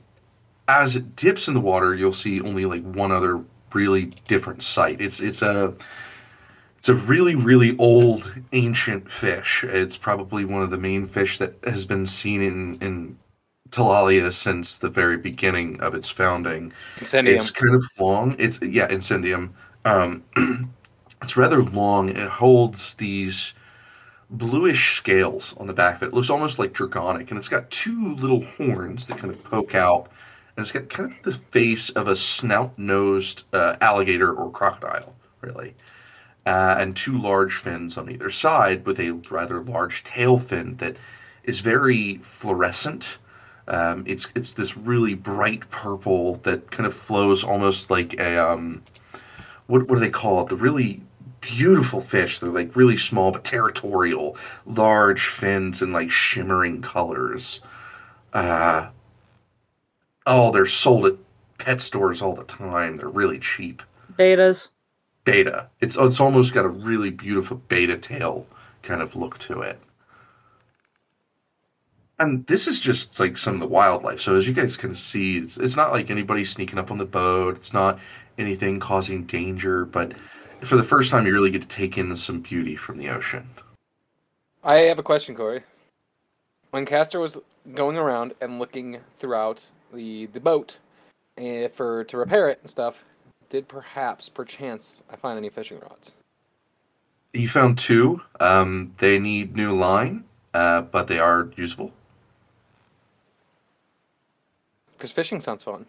as it dips in the water you'll see only like one other really different sight it's it's a it's a really really old ancient fish it's probably one of the main fish that has been seen in in Talalia since the very beginning of its founding Incendium. it's kind of long. It's yeah, incendium. Um, it's rather long. It holds these bluish scales on the back of it. It looks almost like draconic, and it's got two little horns that kind of poke out, and it's got kind of the face of a snout-nosed uh, alligator or crocodile, really. Uh, and two large fins on either side, with a rather large tail fin that is very fluorescent. Um, it's it's this really bright purple that kind of flows almost like a um, what what do they call it? The really beautiful fish. They're like really small but territorial, large fins and like shimmering colors. Uh, oh, they're sold at pet stores all the time. They're really cheap. Bettas. Betta. It's it's almost got a really beautiful betta tail kind of look to it. And this is just like some of the wildlife. So as you guys can see, it's, it's not like anybody sneaking up on the boat. It's not anything causing danger. But for the first time, you really get to take in some beauty from the ocean. I have a question, Corey. When Caster was going around and looking throughout the the boat eh, for to repair it and stuff, did perhaps, perchance, I find any fishing rods? You found two. Um, they need new line, uh, but they are usable. Because fishing sounds fun.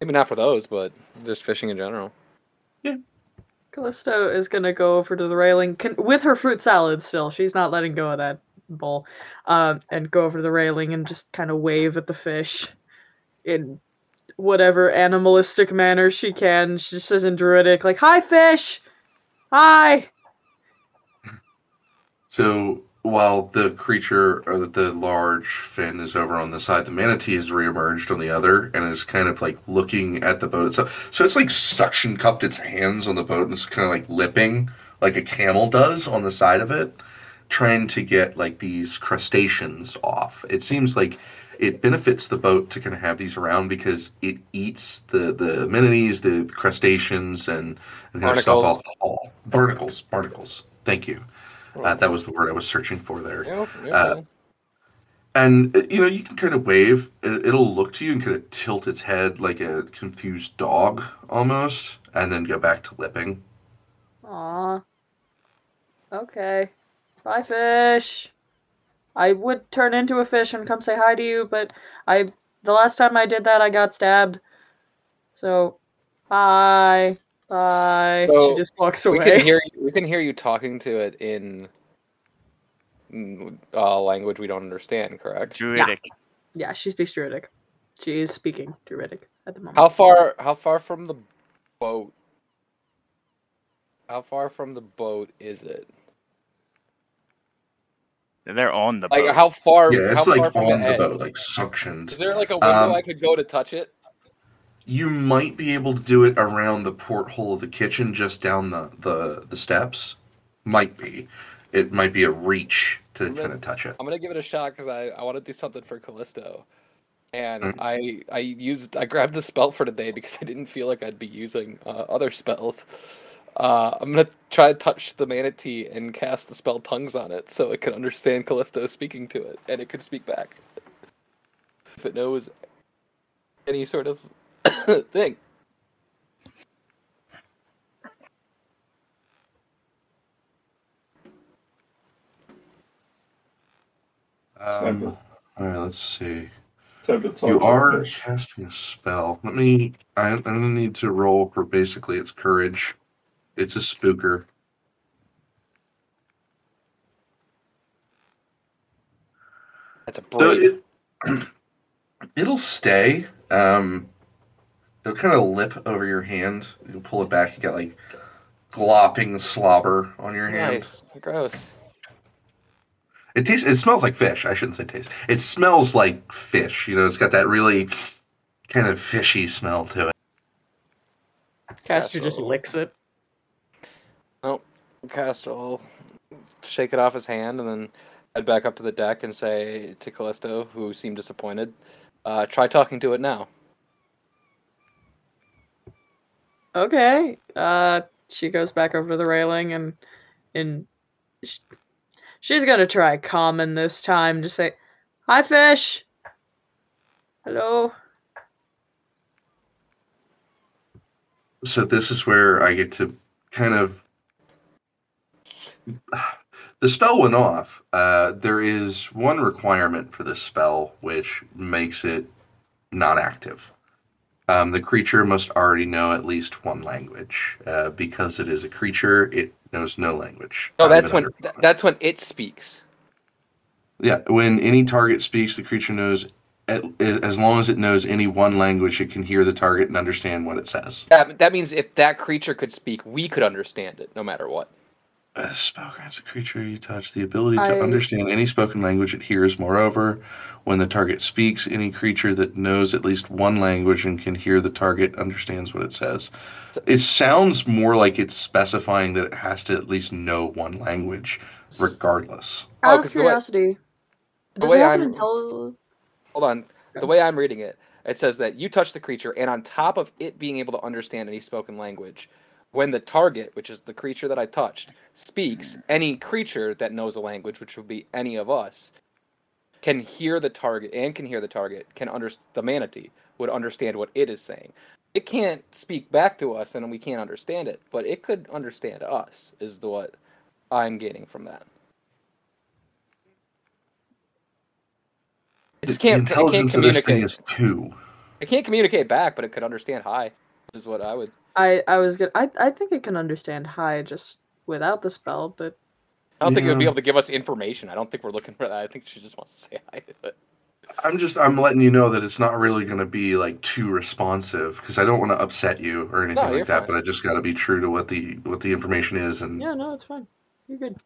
Maybe not for those, but just fishing in general. Callisto is gonna go over to the railing can, with her fruit salad still. She's not letting go of that bowl. Um, and go over to the railing and just kind of wave at the fish in whatever animalistic manner she can. She just says in druidic, like, "Hi, fish! Hi!" So while the creature or the large fin is over on the side, the manatee has reemerged on the other and is kind of like looking at the boat itself. So it's like suction cupped its hands on the boat and it's kind of like lipping like a camel does on the side of it, trying to get like these crustaceans off. It seems like it benefits the boat to kind of have these around because it eats the the manatees, the crustaceans, and, and kind of stuff off the hull. Barnacles, barnacles. Thank you. Uh, that was the word I was searching for there. Yep, yep, Uh. And uh, you know, you can kind of wave. It, it'll look to you and kind of tilt its head like a confused dog almost, and then go back to lipping. Aw. Okay. Bye, fish. I would turn into a fish and come say hi to you, but I the last time I did that I got stabbed. So bye. Bye. So, she just walks we away. can hear you, we can hear you talking to it in uh, language we don't understand. Correct. Druidic. Yeah, she speaks Druidic. She is speaking Druidic at the moment. How far? How far from the boat? How far from the boat is it? They're on the Like boat. how far? Yeah, it's how like far on the edge? boat, like suctioned. Is there like a window Um, I could go to touch it? You might be able to do it around the porthole of the kitchen, just down the the, the steps. Might be. It might be a reach to then- kind of touch it. I'm gonna give it a shot because I, I want to do something for Callisto, and Mm. I I used I grabbed the spell for today because I didn't feel like I'd be using uh, other spells. Uh, I'm gonna try to touch the manatee and cast the spell tongues on it so it can understand Callisto speaking to it and it can speak back. If it knows any sort of thing. Um, all right, let's see. Attempt to talk You are fish. casting a spell. Let me. I, I'm gonna need to roll for basically its courage. It's a spooker. That's a So it, it'll stay. Um, it'll kind of lip over your hand. You pull it back. You got like glopping slobber on your hand. Nice. Gross. It tastes. It smells like fish. I shouldn't say taste. It smells like fish. You know, it's got that really kind of fishy smell to it. Caster just licks it. Oh, Caster will shake it off his hand and then head back up to the deck and say to Callisto, who seemed disappointed, uh, try talking to it now. Okay. Uh, she goes back over to the railing and and sh- she's gonna try common this time to say, "Hi, fish. Hello." So this is where I get to kind of. The spell went off. Uh, there is one requirement for this spell, which makes it not active. Um, the creature must already know at least one language. Uh, because it is a creature, it knows no language. No, not that's when th- that's when it speaks. Yeah, when any target speaks, the creature knows. At, as long as it knows any one language, it can hear the target and understand what it says. That that means if that creature could speak, we could understand it, no matter what. A spell grants a creature you touch the ability to I- understand any spoken language it hears. Moreover, when the target speaks, any creature that knows at least one language and can hear the target understands what it says. It sounds more like it's specifying that it has to at least know one language, regardless. Oh, Out of the curiosity, the does way it have an I'm- intel? Hold on. The way I'm reading it, it says that you touch the creature, and on top of it being able to understand any spoken language, when the target, which is the creature that I touched, speaks, any creature that knows a language, which would be any of us, can hear the target and can hear the target, can under the manatee would understand what it is saying. It can't speak back to us, and we can't understand it, but it could understand us. Is the what I'm getting from that. It just can't. the it can't intelligence of this thing communicate. is two. It can't communicate back, but it could understand hi. Is what I would. I I was gonna. I I think it can understand hi just without the spell, but I don't think it would be able to give us information. I don't think we're looking for that. I think she just wants to say hi. to it. I'm just I'm letting you know that it's not really going to be like too responsive because I don't want to upset you or anything No, like that. fine. But I just got to be true to what the what the information is and yeah, no, it's fine. You're good.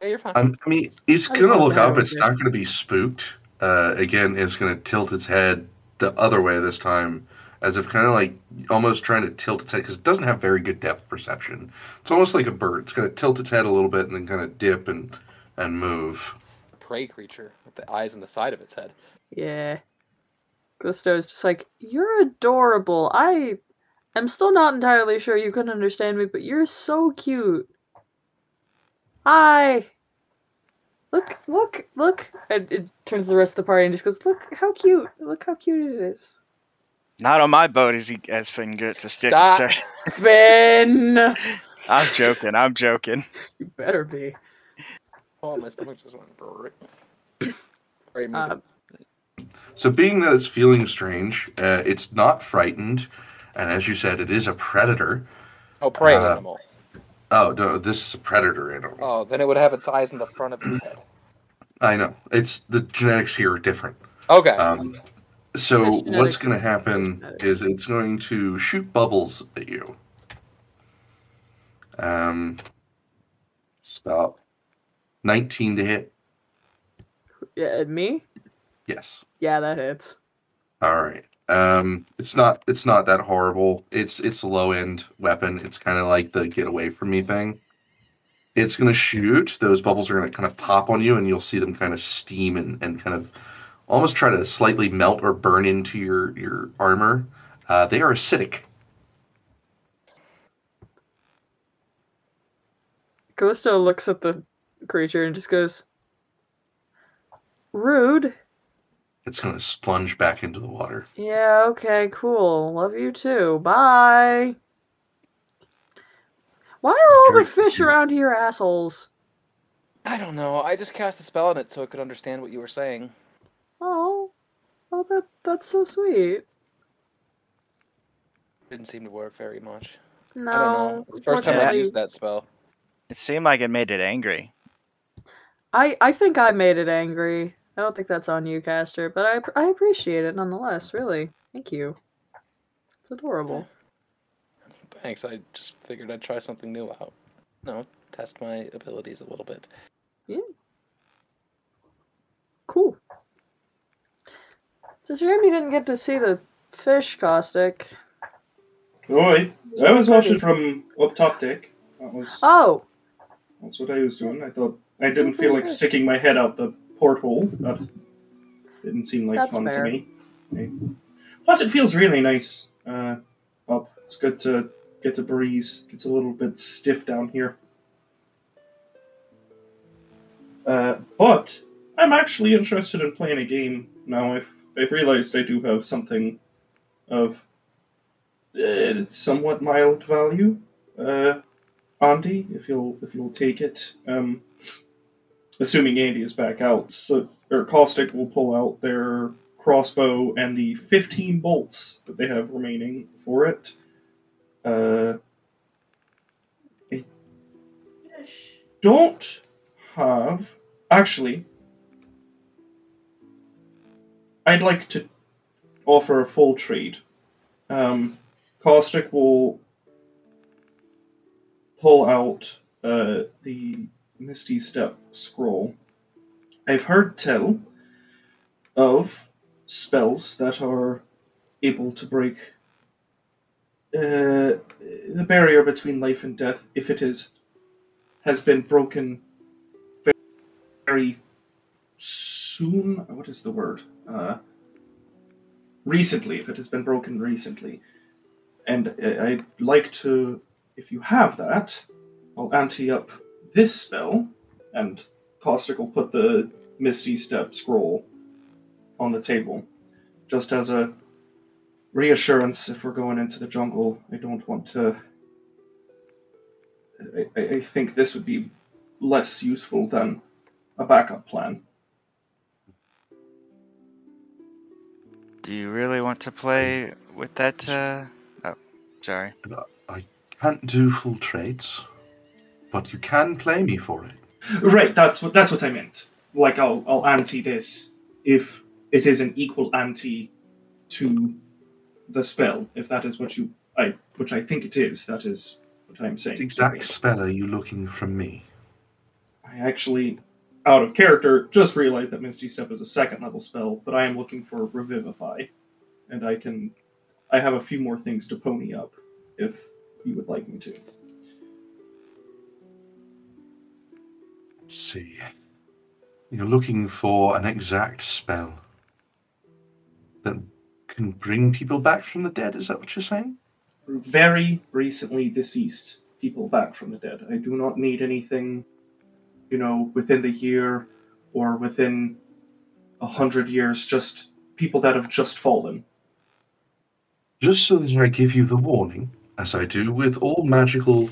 Yeah, you're fine. I'm, I mean, it's gonna look up. It's not gonna be spooked. Uh, again, it's gonna tilt its head the other way this time, as if kind of like almost trying to tilt its head because it doesn't have very good depth perception. It's almost like a bird. It's gonna tilt its head a little bit and then kind of dip and and move. Prey creature with the eyes on the side of its head. Yeah. Gusto is just like, You're adorable. I am still not entirely sure you can understand me, but you're so cute. Hi. Look, look, look. And it turns to the rest of the party and just goes, Look how cute. Look how cute it is. Not on my boat as he as Finn gets a stick Stop. and starts. Finn! I'm joking. I'm joking. You better be. Oh, my stomach just went. Alright, move Um, So, being that it's feeling strange, uh, it's not frightened, and as you said, it is a predator. oh, prey uh, animal. Oh no, this is a predator animal. Oh, then it would have its eyes in the front of its head. I know. It's the genetics here are different. Okay. Um, so what's going to happen is it's going to shoot bubbles at you. Um, it's about 19 to hit. yeah, me? Yes. Yeah, that hits. All right. Um, it's not it's not that horrible. It's it's a low end weapon. It's kind of like the get away from me thing. It's gonna shoot. Those bubbles are gonna kind of pop on you, and you'll see them kind of steam and, and kind of almost try to slightly melt or burn into your your armor. Uh, they are acidic. Gusto looks at the creature and just goes, Rude. It's gonna splunge back into the water. Yeah, okay, cool. Love you too. Bye. Why are all the fish cute. around here assholes? I don't know. I just cast a spell on it so it could understand what you were saying. Oh, oh, that that's so sweet. Didn't seem to work very much. No, I don't know. It's the first time I've used that spell. It seemed like it made it angry. I I think I made it angry. I don't think that's on you, Caster, but I I appreciate it nonetheless. Really, thank you. It's adorable. Thanks. I just figured I'd try something new out. No, test my abilities a little bit. Yeah. Cool. It's a shame you didn't get to see the fish, Caustic. Oh, I, I was watching from up top deck. That was Oh, that's what I was doing. I thought I didn't feel like sticking my head out the porthole. That didn't seem like That's fun fair. to me. Okay. Plus, it feels really nice uh, up. It's good to get a breeze. Gets a little bit stiff down here. Uh, but I'm actually interested in playing a game now. I've I've realized I do have something of uh, somewhat mild value. Uh, Andy, if you'll if you'll take it. Um, assuming Andy is back out, so or Caustic will pull out their crossbow and the 15 bolts that they have remaining for it. Uh, I don't have actually. I'd like to offer a full trade. Um, Caustic will pull out uh, the Misty Step scroll. I've heard tell of spells that are able to break uh, the barrier between life and death if it is has been broken very soon. What is the word? Uh, recently, if it has been broken recently, and I'd like to, if you have that, I'll ante up this spell, and Caustic will put the Misty Step scroll on the table, just as a reassurance if we're going into the jungle. I don't want to. I I think this would be less useful than a backup plan. Do you really want to play with that? Uh... Oh, sorry. I can't do full trades, but you can play me for it. Right, that's what that's what I meant. Like I'll I'll ante this if it is an equal ante to the spell. If that is what you I which I think it is, that is what I'm saying. What exact spell are you looking from me? I I actually, out of character, just realized that Misty Step is a second level spell, but I am looking for Revivify. And I can. I have a few more things to pony up if you would like me to. Let's see. You're looking for an exact spell that can bring people back from the dead, is that what you're saying? Very recently deceased people back from the dead. I do not need anything, you know, within the year or within a hundred years, just people that have just fallen. Just so that I give you the warning, as I do with all magical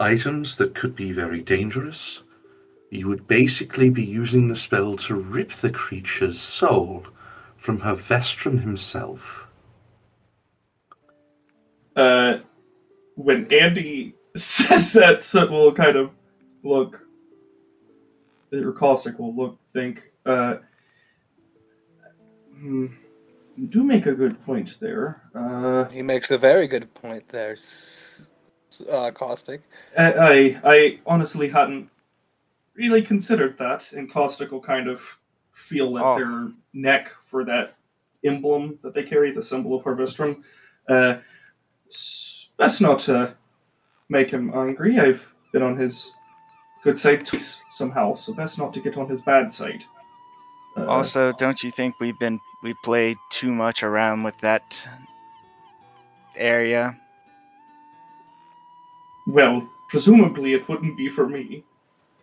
items that could be very dangerous, you would basically be using the spell to rip the creature's soul from Harvestrum himself. Uh, when Andy says that, Soot will kind of look, or Caustic will look, think, uh, hmm, do make a good point there. Uh, He makes a very good point there, uh, Caustic. I, I, I honestly hadn't really considered that, and Caustic will kind of feel at Oh. their neck for that emblem that they carry, the symbol of Harvestrum. Uh, not to make him angry. I've been on his good side twice somehow, so best not to get on his bad side. Uh, Also, don't you think we've been we played too much around with that area? Well, presumably it wouldn't be for me.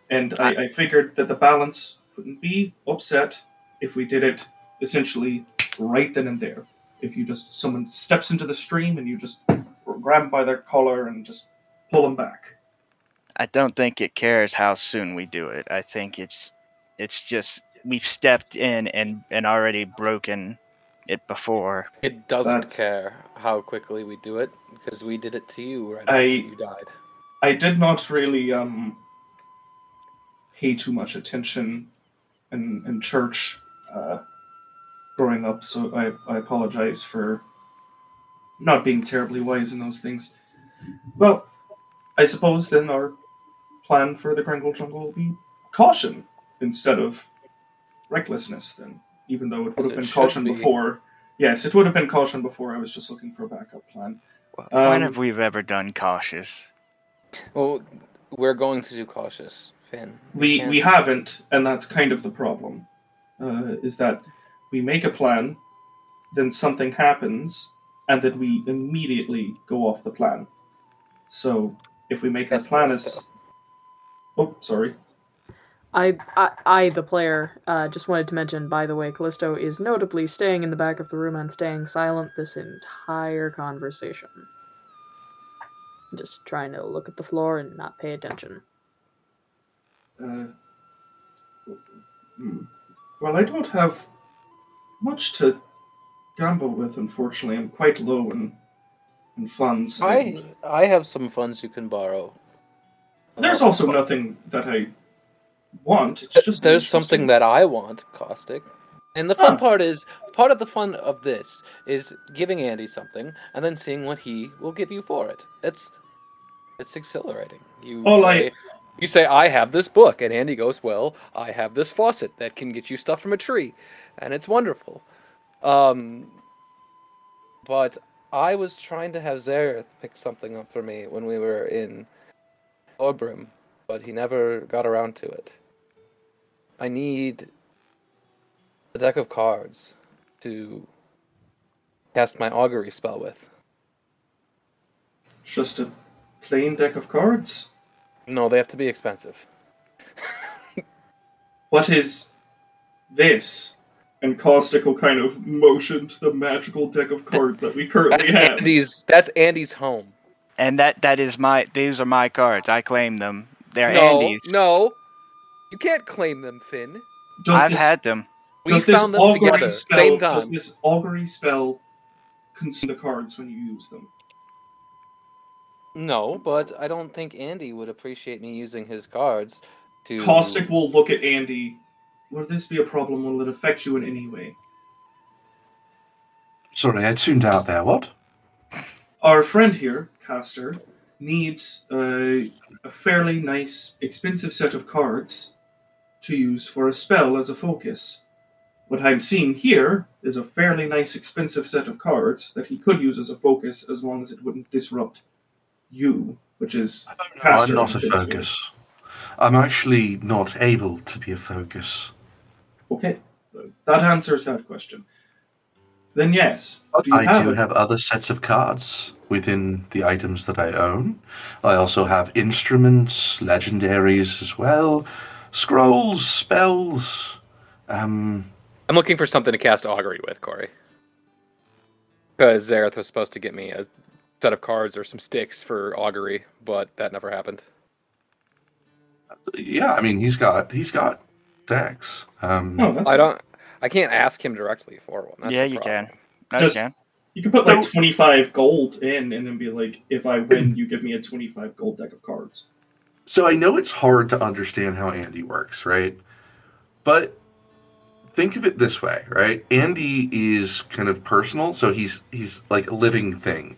And I, I figured that the balance wouldn't be upset if we did it essentially right then and there. If you just, someone steps into the stream and you just grab them by their collar and just pull them back. I don't think it cares how soon we do it. I think it's it's just we've stepped in and and already broken it before. It doesn't That's- care how quickly we do it because we did it to you right I- after you died. I did not really um, pay too much attention in, in church uh, growing up, so I, I apologize for not being terribly wise in those things. Well, I suppose then our plan for the Grangle Jungle will be caution instead of recklessness, then, even though it would As have it been caution be. before. Yes, it would have been caution before. I was just looking for a backup plan. Wh- when Um, have we ever done cautious? Well, we're going to do cautious, Finn. we can't- we haven't and that's kind of the problem uh, is that we make a plan then something happens and then we immediately go off the plan so if we make That's a plan messed as oh sorry I, I, I, the player, uh, just wanted to mention, by the way, Callisto is notably staying in the back of the room and staying silent this entire conversation. Just trying to look at the floor and not pay attention. uh, hmm. well i don't have much to gamble with unfortunately i'm quite low in in funds I and I have some funds you can borrow. There's Uh, also nothing that i want it's just there's something that I want, Caustic. And the fun Huh. part is part of the fun of this is giving Andy something and then seeing what he will give you for it. It's it's exhilarating. You All I- say, you say I have this book and Andy goes, "Well, I have this faucet that can get you stuff from a tree." And it's wonderful. Um but I was trying to have Zareth pick something up for me when we were in Obrim, but he never got around to it. I need a deck of cards to cast my augury spell with. Just a plain deck of cards? No, they have to be expensive. What is this? And Caustic will kind of motion to the magical deck of cards that we currently That's have. Andy's. That's Andy's home. And that that is my these are my cards. I claim them. They're no, Andy's. no, you can't claim them, Finn. Does I've this, had them. We does this found them augury together, spell, same Does this augury spell consume the cards when you use them? No, but I don't think Andy would appreciate me using his cards to. Caustic will look at Andy. Will this be a problem? Will it affect you in any way? Sorry, I tuned out there. What? Our friend here, Caster, needs a, a fairly nice, expensive set of cards to use for a spell as a focus. What I'm seeing here is a fairly nice, expensive set of cards that he could use as a focus as long as it wouldn't disrupt you, which is No, Caster I'm not a fits with. focus. I'm actually not able to be a focus. okay. That answers that question. Then yes, do I have do it? have other sets of cards within the items that I own. I also have instruments, legendaries as well, scrolls, spells. Um, I'm looking for something to cast augury with, Corey. Because Zareth was supposed to get me a set of cards or some sticks for augury, but that never happened. yeah, I mean he's got he's got decks. Um, No, that's I don't. I can't ask him directly for one. That's yeah, you problem. can. No, Just- you can. You could put like 25 gold in and then be like, if I win, you give me a 25 gold deck of cards. So I know it's hard to understand how Andy works, right? But think of it this way, right? Andy is kind of personal, so he's he's like a living thing.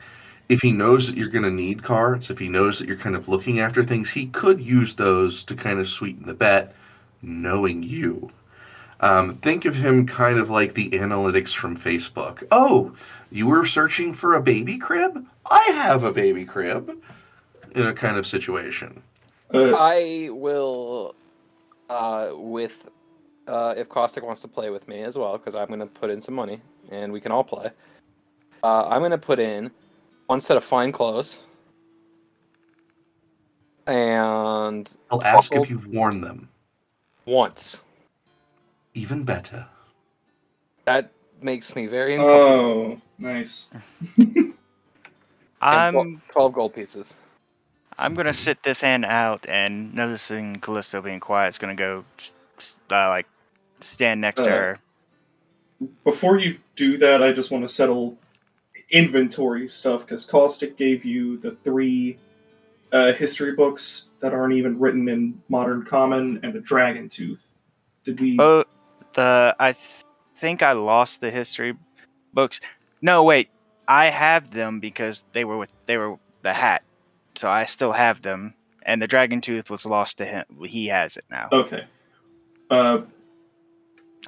If he knows that you're going to need cards, if he knows that you're kind of looking after things, he could use those to kind of sweeten the bet, knowing you. Um, think of him kind of like the analytics from Facebook. Oh, you were searching for a baby crib? I have a baby crib. In a kind of situation. Uh, I will, uh, with, uh, if Caustic wants to play with me as well, because I'm going to put in some money and we can all play. Uh, I'm going to put in one set of fine clothes and I'll ask if you've worn them. once. Even better. That makes me very oh, nice. I'm 12 gold pieces. I'm gonna sit this hand out, and noticing Callisto being quiet, is gonna go, s- s- uh, like, stand next to Uh, her. Before you do that, I just want to settle inventory stuff because Caustic gave you the three uh, history books that aren't even written in modern common and a dragon tooth. Did we? Oh, the I th- think I lost the history books. No, wait, I have them because they were with they were the hat, so I still have them. And the dragon tooth was lost to him. He has it now. Okay. Uh,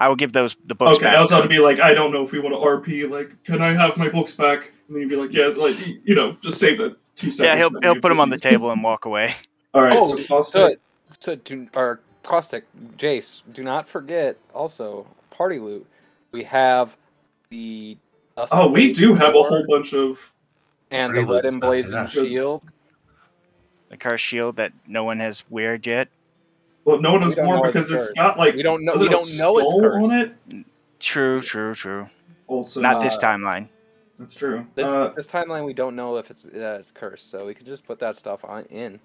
I will give those the books okay, back. I was to about to be like, I don't know if we want to RP. Like, can I have my books back? And then you'd be like, yeah, like you know, just save the two seconds. yeah, he'll he'll put them on the table and walk away. All right, Oh, so so, Caustic. so do, or Caustic, Jace, do not forget also party loot. We have the. Oh, we do have a whole bunch of. and the Party loot red stuff, emblazoned shield. The cursed shield that no one has weird yet. Well, no one has We don't it's because it's cursed. got like We don't know. We don't know it's cursed. on it. True, true, true. Also, Not this Uh, timeline. that's true. This, Uh, this timeline, we don't know if it's uh, it's cursed, so we can just put that stuff on in.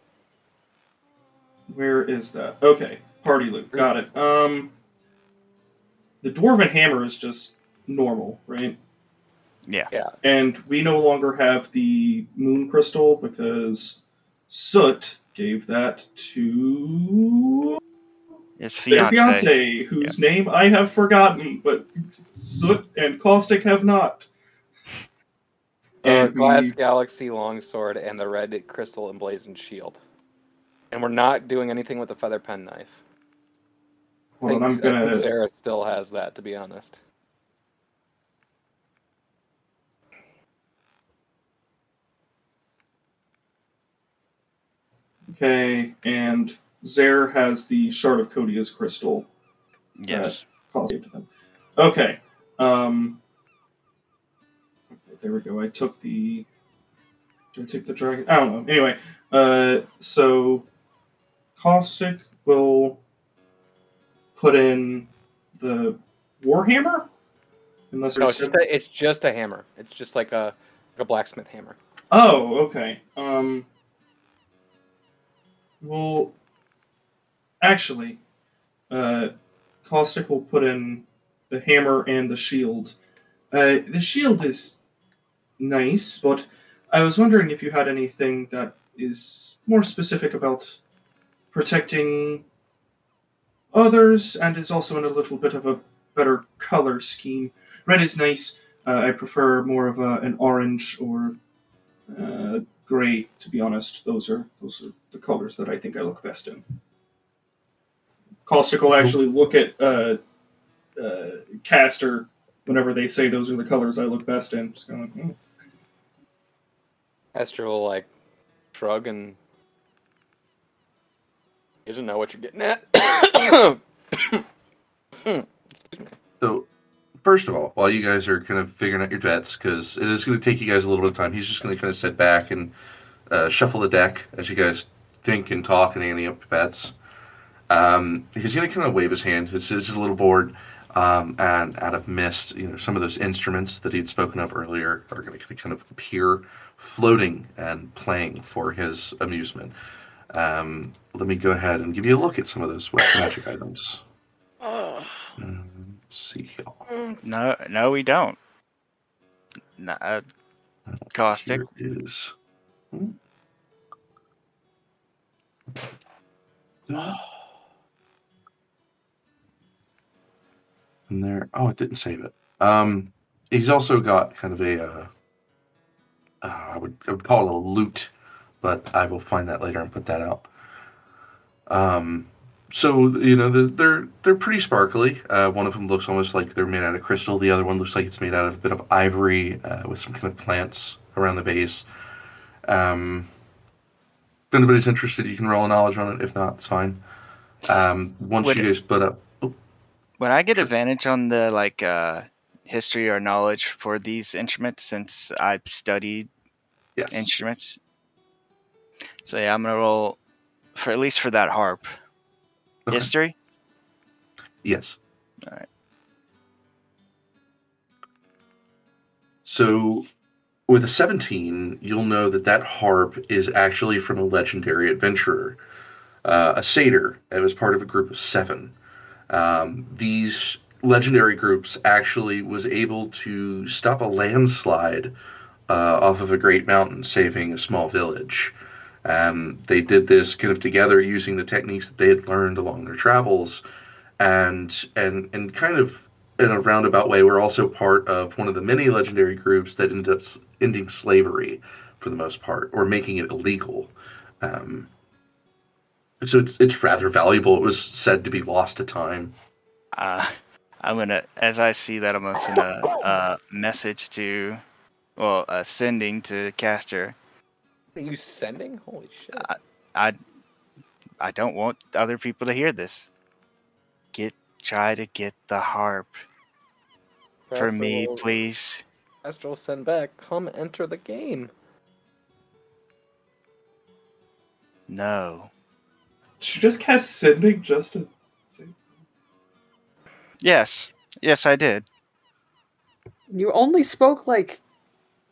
Where is that? Okay, party loot. Got it. Um, the dwarven hammer is just normal, right? Yeah. Yeah. And we no longer have the moon crystal because Soot gave that to It's their fiance. fiance, whose name I have forgotten, but Soot and Caustic have not. Uh, And Glass we- Galaxy Longsword and the red crystal emblazoned shield. And we're not doing anything with the feather pen knife. I hold think, on, I'm I think gonna. Sarah still has that, to be honest. Okay, and Zare has the Shard of Codia's crystal. Yes. Calls you to them. Okay. Um. Okay, there we go. I took the. Did I take the dragon? I don't know. Anyway, uh, so Caustic will put in the Warhammer, unless No, it's just a, it's just a hammer. It's just like a like a blacksmith hammer. Oh, okay. Um. Well, actually, uh, Caustic will put in the hammer and the shield. Uh, the shield is nice, but I was wondering if you had anything that is more specific about protecting others and is also in a little bit of a better color scheme. Red is nice. Uh, I prefer more of a, an orange or uh, gray. To be honest, those are those are the colors that I think I look best in. Caustic will actually look at uh, uh, Caster whenever they say those are the colors I look best in. Just going, "Hmm." Caster will like shrug and doesn't know what you're getting at. So, first of all, while you guys are kind of figuring out your bets, because it is going to take you guys a little bit of time, he's just going to kind of sit back and uh, shuffle the deck as you guys think and talk and ante up your bets. Um, he's going to kind of wave his hand. It's, it's a little board. Um, and out of mist, you know, some of those instruments that he'd spoken of earlier are going to kind of appear floating and playing for his amusement. Um, let me go ahead and give you a look at some of those wet magic items. Um, let's see here. No, no, we don't. No, uh, caustic. Here is. Hmm? And there. Oh, it didn't save it. Um, he's also got kind of a. Uh, uh, I would I would call it a lute, but I will find that later and put that out. Um, so you know they're they're, they're pretty sparkly. Uh, one of them looks almost like they're made out of crystal. The other one looks like it's made out of a bit of ivory uh, with some kind of plants around the base. Um, if anybody's interested, you can roll a knowledge on it. If not, it's fine. Um, once Would you guys split up, oh, Would I get Sure. advantage on the like uh history or knowledge for these instruments since I've studied yes, instruments? So yeah, I'm gonna roll for at least for that harp. Okay. History? yes. Alright. So, with a 17, you'll know that that harp is actually from a legendary adventurer, uh, a satyr. It was part of a group of seven. Um, these legendary groups actually was able to stop a landslide uh, off of a great mountain, saving a small village. Um, they did this kind of together using the techniques that they had learned along their travels, and and and kind of in a roundabout way, we're also part of one of the many legendary groups that ended up ending slavery for the most part, or making it illegal. Um, so it's it's rather valuable. It was said to be lost to time. Uh I'm gonna as I see that I'm gonna send a, message to well, uh, sending to Caster. Are you sending? Holy shit. I I don't want other people to hear this. Get try to get the harp for me, please. Astro will send back. Come enter the game. No. Did you just cast Sending just to see? Yes. Yes, I did. You only spoke like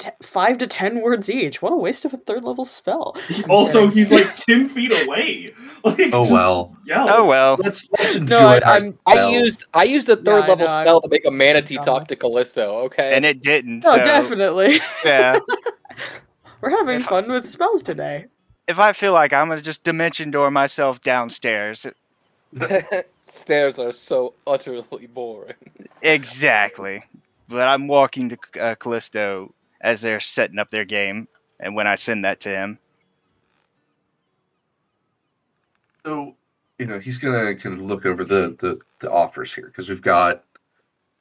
te- five to ten words each. What a waste of a third level spell. Also, he's like ten feet away. Like, Oh well, Yell. Oh well. let's let's enjoy No, I- our I'm- I used I used a third Yeah, level know, spell I'm- to make a manatee I'm- talk to Callisto. Okay. And it didn't. Oh, so, definitely. Yeah. We're having If I- fun with spells today. If I feel like I'm gonna just dimension door myself downstairs, Stairs are so utterly boring. exactly. But I'm walking to uh, Callisto as they're setting up their game, and when I send that to him, So, you know, he's gonna kind of look over the the, the offers here because we've got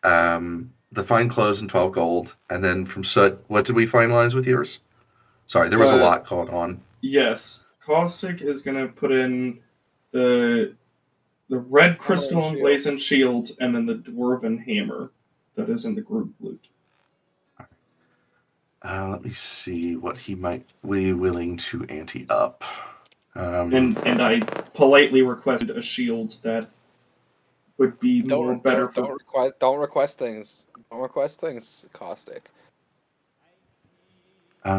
um the fine clothes and twelve gold, and then from Soot, what did we finalize with yours? Sorry, there was a Uh, lot going on. Yes, Caustic is gonna put in the the red crystal shield. emblazoned shield, and then the dwarven hammer that is in the group loot. Uh, let me see what he might be willing to ante up. Um, And and I politely requested a shield that would be more Don't better don't, don't for. request don't request things. Don't request things. Caustic.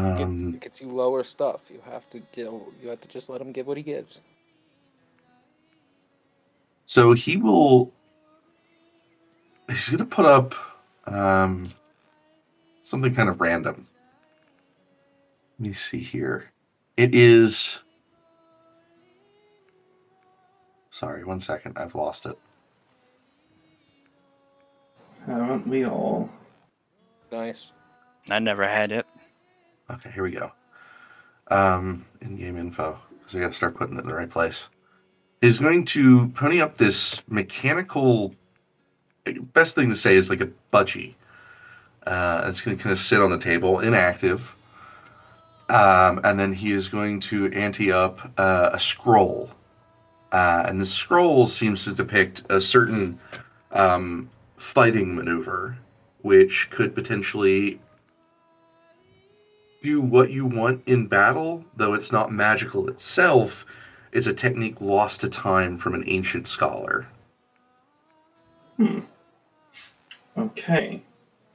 It gets, um, it gets you lower stuff. You have to get. You have to just let him give what he gives. so he will. He's gonna put up um, something kind of random. Let me see here. It is. Sorry, one second. I've lost it. Haven't we all? Nice. I never had it. Okay, here we go. Um, in-game info because I got to start putting it in the right place. is going to pony up this mechanical. Best thing to say is like a budgie. Uh, it's going to kind of sit on the table, inactive. Um, and then he is going to ante up uh, a scroll. Uh, and the scroll seems to depict a certain um, fighting maneuver, which could potentially do what you want in battle, though it's not magical itself, is a technique lost to time from an ancient scholar. Hmm. Okay.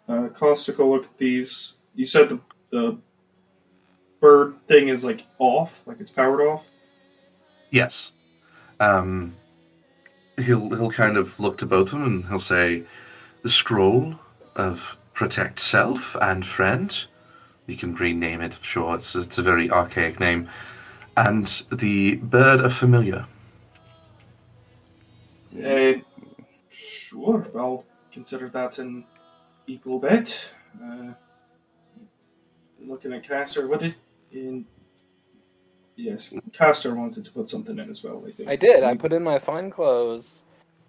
Uh, will look at these. You said the, the bird thing is like off, like it's powered off? Yes. Um, he'll he'll kind of look to both of them and he'll say, "The scroll of protect self and friend. You can rename it, sure. It's it's a very archaic name, and the bird of familiar. Uh, sure, I'll consider that an equal bet. Uh, looking at Caster, what did in? Yes, Caster wanted to put something in as well. I think I did. I put in my fine clothes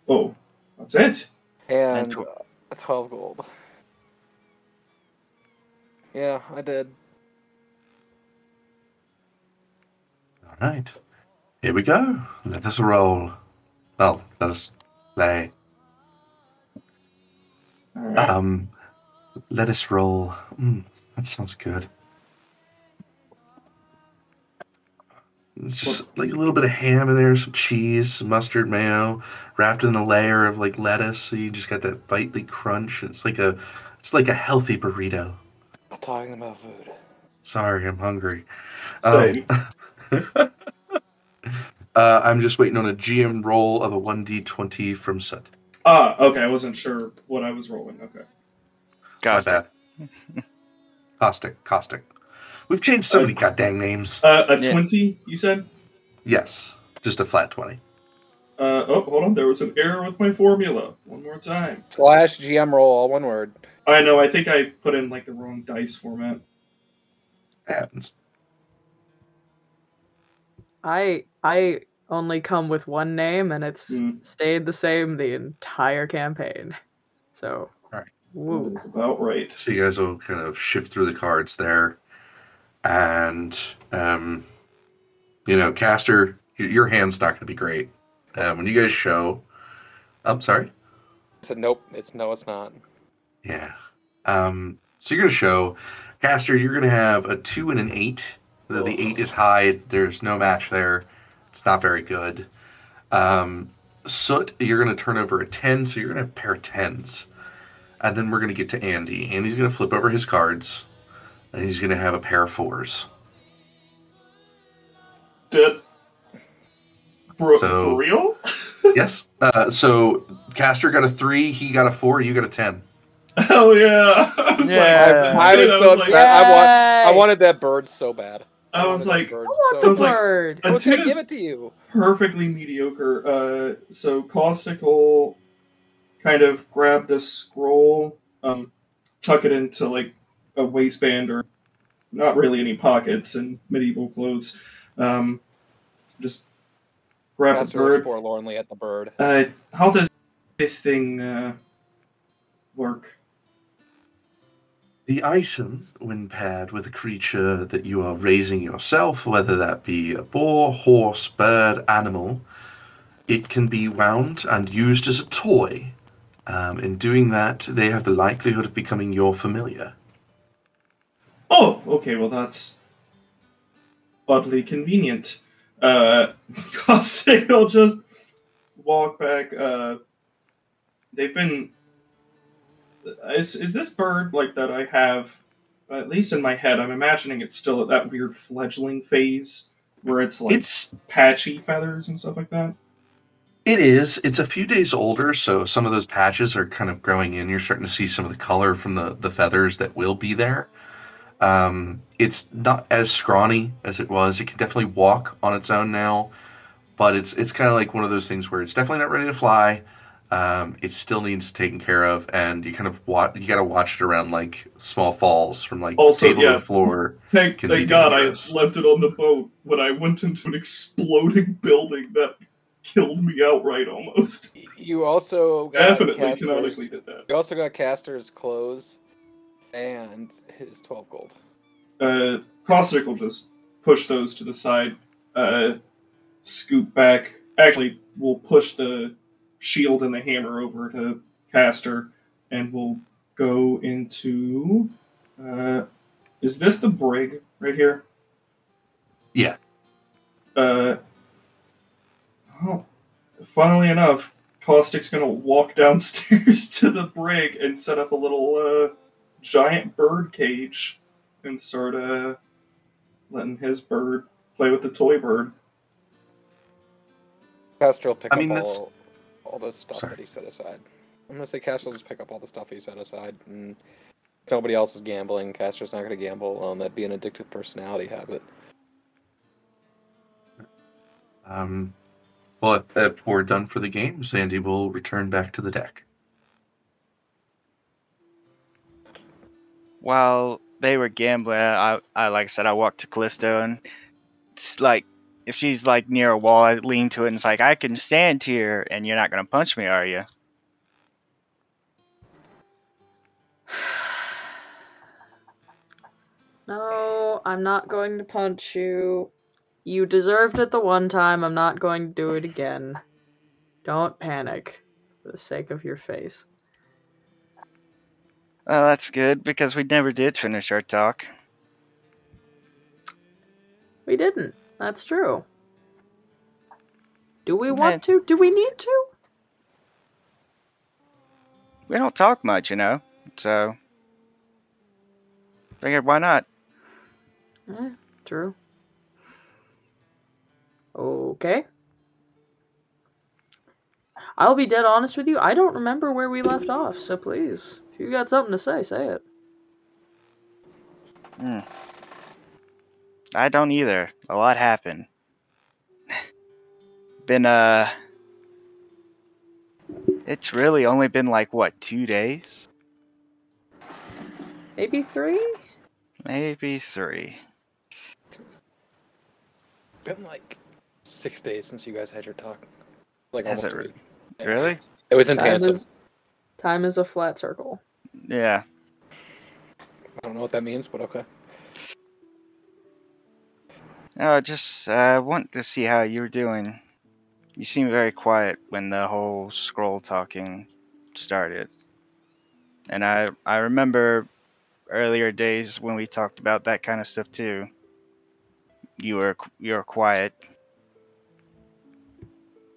Oh, that's it. and tw- uh, 12 gold. Yeah, I did. All right, here we go. Let us roll. Well, let us play. All right. Um, let us roll. Mm, that sounds good. Just like a little bit of ham in there, some cheese, some mustard mayo, wrapped in a layer of like lettuce, so you just got that bitely crunch. It's like a, it's like a healthy burrito. Not talking about food. Sorry, I'm hungry. Same. Um, uh, I'm just waiting on a GM roll of a 1d20 from Soot. ah, okay. I wasn't sure what I was rolling. Okay. Got that. bad. Caustic, caustic. We've changed so many goddamn names. Uh, a Yeah. twenty. You said. Yes, just a flat 20. Uh, oh, hold on. There was an error with my formula. One more time. Slash GM roll, all one word. I know. I think I put in like the wrong dice format. happens. I I only come with one name, and it's Mm. stayed the same the entire campaign. So, Alright. woo. That's about right. So you guys will kind of shift through the cards there, and um, you know, caster, your hand's not going to be great. Uh, when you guys show, I'm sorry. I said, nope, it's no, it's not. Yeah. Um, so you're going to show, caster. You're going to have a two and an eight. The, the eight is high. There's no match there. It's not very good. Um, Soot, you're going to turn over a ten, so you're going to pair of tens. And then we're going to get to Andy. Andy's going to flip over his cards, and he's going to have a pair of fours. Did. Bro, So- for real? yes. Uh, so Caster got a three. He got a four. You got a ten. Hell yeah! I was Yeah. like, I was I so was like. I want, I wanted that bird so bad. I was like, bird I want so the I was like- bird. I was a gonna give it to you. perfectly mediocre. Uh, so Caustic will kind of grab this scroll, um, tuck it into like a waistband or not really any pockets in medieval clothes. Um, just grab the Caster looks bird. forlornly at the bird. Uh, how does this thing uh, work? The item, when paired with a creature that you are raising yourself, whether that be a boar, horse, bird, animal, it can be wound and used as a toy. Um, in doing that, they have the likelihood of becoming your familiar. Oh, okay. Well, that's oddly convenient. Uh, Caustic will just walk back. Uh, they've been. Is is this bird like that? I have, at least in my head, I'm imagining it's still at that weird fledgling phase where it's like It's patchy feathers and stuff like that. It is. It's a few days older, so some of those patches are kind of growing in. You're starting to see some of the color from the, the feathers that will be there. Um, it's not as scrawny as it was. It can definitely walk on its own now, but it's it's kind of like one of those things where it's definitely not ready to fly. Um, it still needs taken care of, and you kind of watch. You got to watch it around like small falls from like Also, table yeah. to floor. Thank, thank God dangerous. I left it on the boat when I went into an exploding building that killed me outright almost. You also got Definitely Caster's- canonically did that. You also got Caster's clothes and his 12 gold. Uh, Caustic will just push those to the side, uh, scoop back. Actually, we'll push the shield and the hammer over to Caster, and we'll go into. Uh, is this the brig right here? Yeah. Uh, oh, funnily enough, Caustic's gonna walk downstairs to the brig and set up a little uh, giant bird cage and start uh, letting his bird play with the toy bird. Caster will pick I mean, up that's- all, all the stuff Sorry. that he set aside. I'm gonna say Caster will just pick up all the stuff he set aside, and if nobody else is gambling. Caster's not gonna gamble. Um, that'd be an addictive personality habit. Um, well, if, if we're done for the game, Sandy will return back to the deck. While they were gambling, I, I like I said, I walked to Callisto and it's like if she's like near a wall, I lean to it and it's like I can stand here and you're not gonna punch me, are you? No, I'm not going to punch you. You deserved it the one time. I'm not going to do it again. Don't panic for the sake of your face. Well, that's good because we never did finish our talk. We didn't. That's true. Do we want to? Do we need to? We don't talk much, you know. So figured why not? Eh, true. Okay. I'll be dead honest with you. I don't remember where we left off, so please, if you got something to say, say it. Hmm. I don't either. A lot happened. been uh It's really only been like what, 2 days? Maybe three? Maybe 3. Been like six days since you guys had your talk. Like Has almost it a re- week. Really? It was in Time is, time is a flat circle. Yeah. I don't know what that means, but okay. No, I just uh want to see how you're doing. You seemed very quiet when the whole scroll talking started. And I I remember earlier days when we talked about that kind of stuff too. You were you were quiet.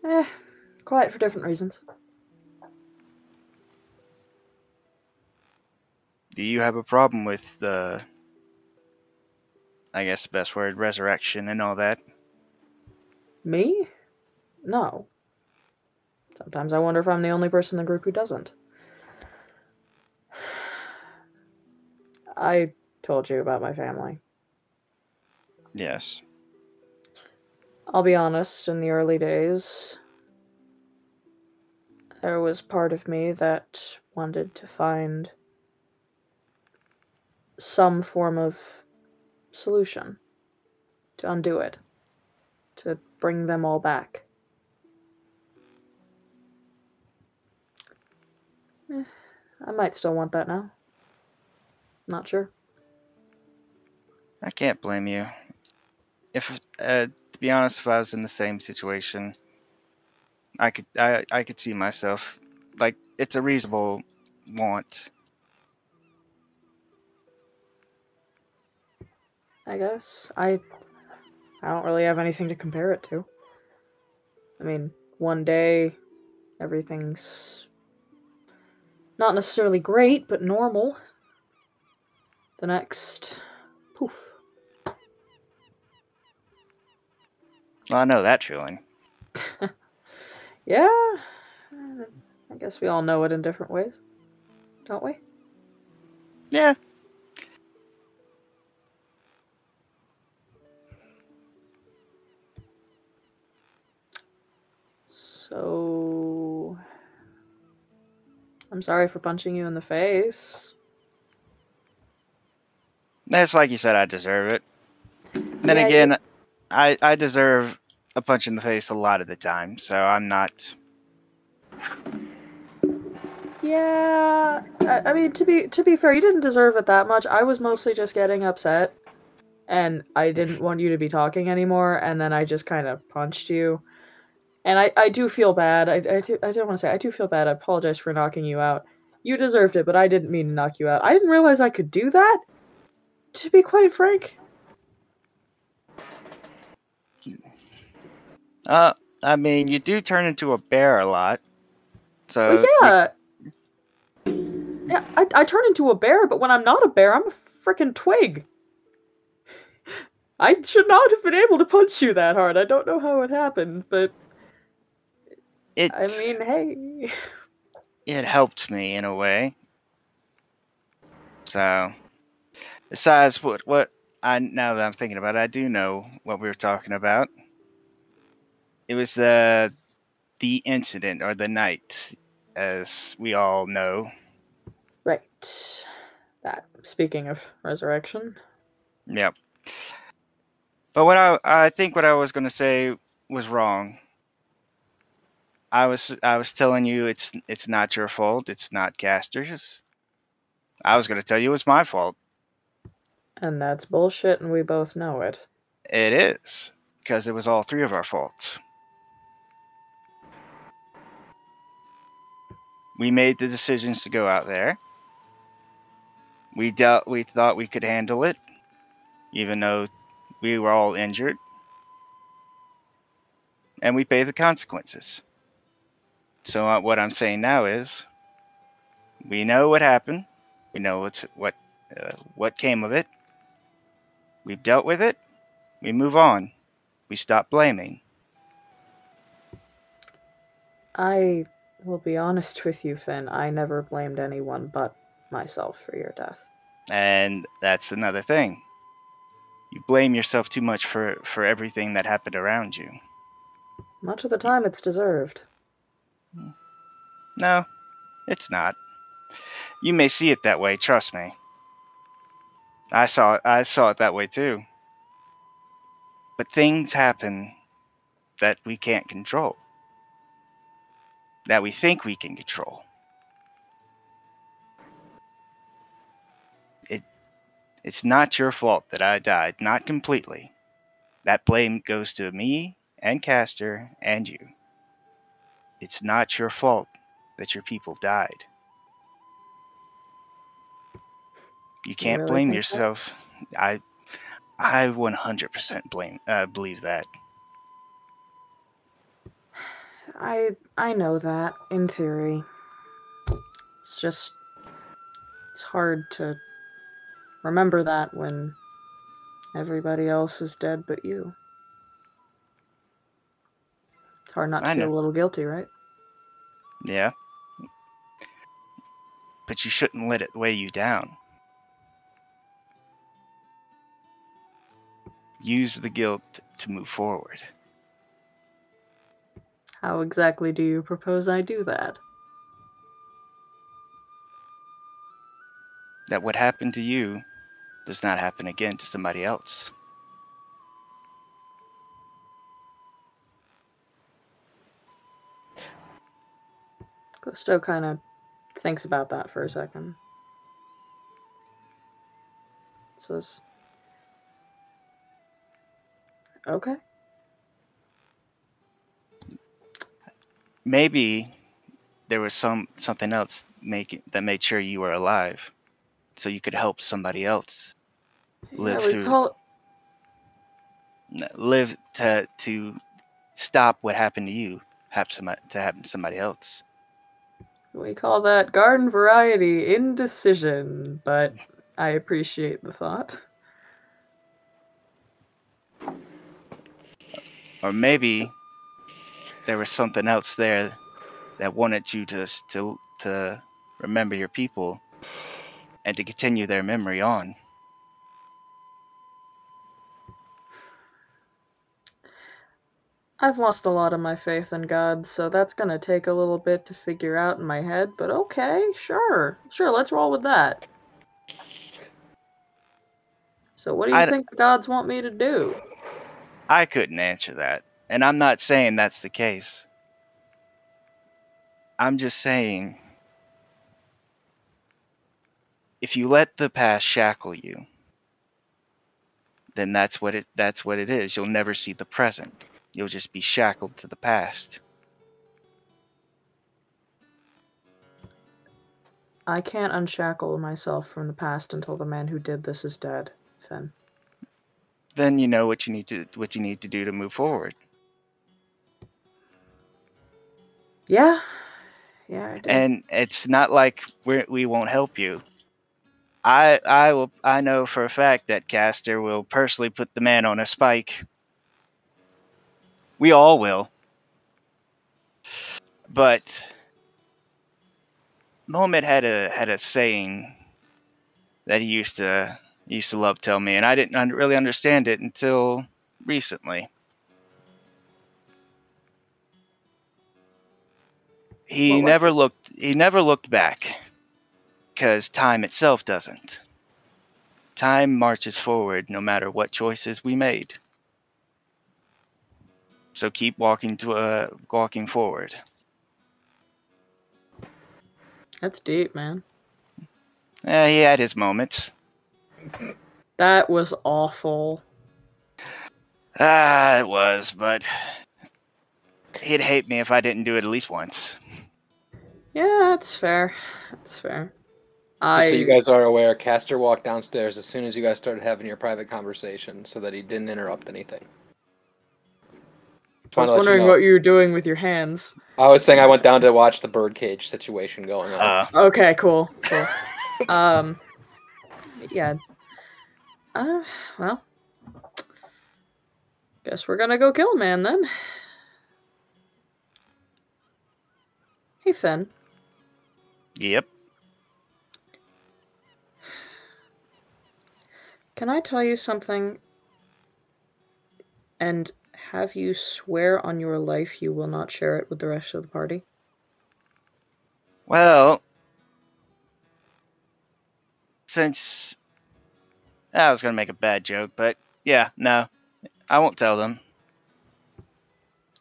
Eh, quiet for different reasons. Do you have a problem with the I guess the best word resurrection and all that? Me? No. Sometimes I wonder if I'm the only person in the group who doesn't. I told you about my family. Yes. I'll be honest, in the early days, there was part of me that wanted to find some form of solution to undo it, to bring them all back. Eh, I might still want that now. Not sure. I can't blame you. If uh, to be honest, if I was in the same situation, I could I I could see myself like it's a reasonable want. I guess. I I don't really have anything to compare it to. I mean, one day everything's not necessarily great, but normal. The next poof. I know that feeling. Yeah. I guess we all know it in different ways. Don't we? Yeah. So I'm sorry for punching you in the face. That's like you said. I deserve it. Then Yeah, you- again, I I deserve a punch in the face a lot of the time, so I'm not. Yeah, I, I mean to be to be fair, you didn't deserve it that much. I was mostly just getting upset, and I didn't want you to be talking anymore. And then I just kind of punched you, and I, I do feel bad. I I, do, I don't want to say I do feel bad. I apologize for knocking you out. You deserved it, but I didn't mean to knock you out. I didn't realize I could do that. To be quite frank, Uh, I mean, you do turn into a bear a lot, so well, yeah. Yeah, I, I turn into a bear, but when I'm not a bear, I'm a freaking twig. I should not have been able to punch you that hard. I don't know how it happened, but it I mean, hey. it helped me in a way. So, besides what what I now that I'm thinking about, it, I do know what we were talking about. It was the the incident or the night, as we all know. Right. That. Speaking of resurrection. Yep. But what I I think what I was gonna say was wrong. I was I was telling you it's it's not your fault. It's not Caster's. I was gonna tell you it's my fault. And that's bullshit, and we both know it. It is because it was all three of our faults. We made the decisions to go out there. We dealt. We thought we could handle it, even though we were all injured, and we pay the consequences. So uh, what I'm saying now is, we know what happened. We know what's what uh, what came of it. We've dealt with it. We move on. We stop blaming. I will be honest with you, Finn. I never blamed anyone but myself for your death. And that's another thing. You blame yourself too much for, for everything that happened around you. Much of the time, it's deserved. No, it's not. You may see it that way, trust me. I saw it, I saw it that way too. But things happen that we can't control. That we think we can control. It it's not your fault that I died, not completely. That blame goes to me and Caster and you. It's not your fault that your people died. You can't really blame think that? yourself. I I 100% blame uh, believe that. I I know that in theory. It's just it's hard to remember that when everybody else is dead but you. It's hard not to I feel know. a little guilty, right? Yeah. But you shouldn't let it weigh you down. Use the guilt to move forward. How exactly do you propose I do that? That what happened to you does not happen again to somebody else. Gusto kind of thinks about that for a second. Says, "Okay, Maybe there was some something else make that made sure you were alive, so you could help somebody else Live yeah, through- n- live to to stop what happened to you happen somebody, to happen to somebody else. We call that garden variety indecision." But I appreciate the thought. Or maybe there was something else there that wanted you to to to remember your people and to continue their memory on. I've lost a lot of my faith in God, so that's gonna take a little bit to figure out in my head, but okay, sure. Sure, let's roll with that. So what do you I think the gods want me to do? I couldn't answer that, And I'm not saying that's the case. I'm just saying if you let the past shackle you, then that's what it that's what it is. You'll never see the present. You'll just be shackled to the past. I can't unshackle myself from the past until the man who did this is dead, Finn. Then you know what you need to what you need to do to move forward. Yeah. Yeah, I do. and it's not like we're, we won't help you. I I will I know for a fact that Caster will personally put the man on a spike. We all will. But Mohammed had a had a saying that he used to he used to love tell me, and I didn't really understand it until recently. He never looked he never looked back because time itself doesn't. Time marches forward no matter what choices we made. So keep walking to uh, walking forward. That's deep, man. Yeah, he had his moments. That was awful. Ah, it was, but he'd hate me if I didn't do it at least once. Yeah, that's fair. That's fair. Just I so you guys are aware, Caster walked downstairs as soon as you guys started having your private conversation, so that he didn't interrupt anything. Just I was wanna you wondering know. what you were doing with your hands. I was saying I went down to watch the birdcage situation going on. Uh, Okay, cool, cool. um, yeah. Uh, well, guess we're gonna go kill a man then. Hey, Finn. yep. Can I tell you something and have you swear on your life you will not share it with the rest of the party? Well, since I was gonna make a bad joke, but yeah, no, I won't tell them.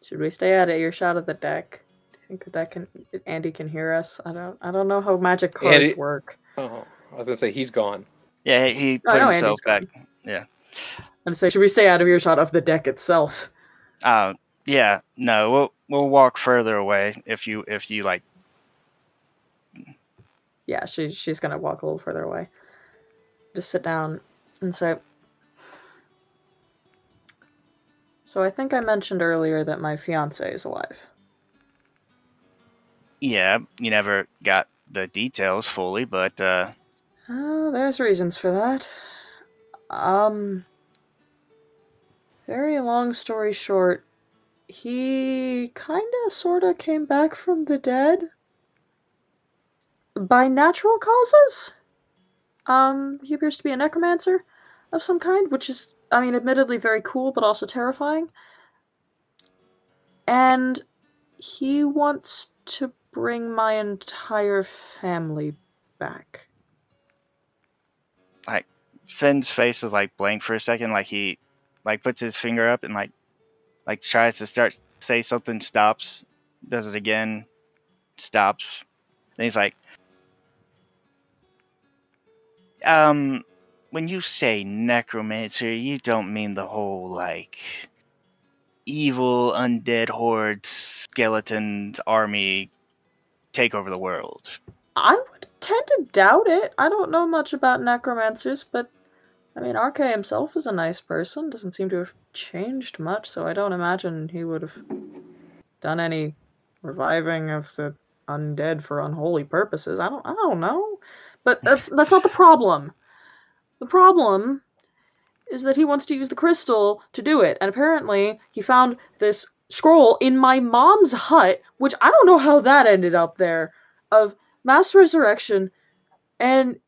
Should we stay out of earshot of the deck? Do you think the deck can Andy can hear us? I don't I don't know how magic cards Andy- work. Oh, I was gonna say he's gone. Yeah, he- oh, he I put know himself Andy's back. And say, should we stay out of earshot of the deck itself? Uh, yeah, no, we'll we'll walk further away if you if you like. Yeah, she she's gonna walk a little further away. Just sit down and say. So I think I mentioned earlier that my fiance is alive. Yeah, you never got the details fully, but uh, Oh, there's reasons for that. Um, very long story short, he kinda sorta came back from the dead by natural causes. Um, he appears to be a necromancer of some kind, which is, I mean, admittedly very cool, but also terrifying. And he wants to bring my entire family back. Like, Finn's face is like blank for a second, like he like puts his finger up and like like tries to start say something, stops, does it again, stops. Then he's like, um, when you say necromancer, you don't mean the whole like evil undead horde skeletons army take over the world. I would tend to doubt it. I don't know much about necromancers, but I mean, RK himself is a nice person. Doesn't seem to have changed much, so I don't imagine he would have done any reviving of the undead for unholy purposes. I don't. I don't know, but that's that's not the problem. The problem is that he wants to use the crystal to do it, and apparently he found this scroll in my mom's hut, which I don't know how that ended up there. Of mass resurrection, and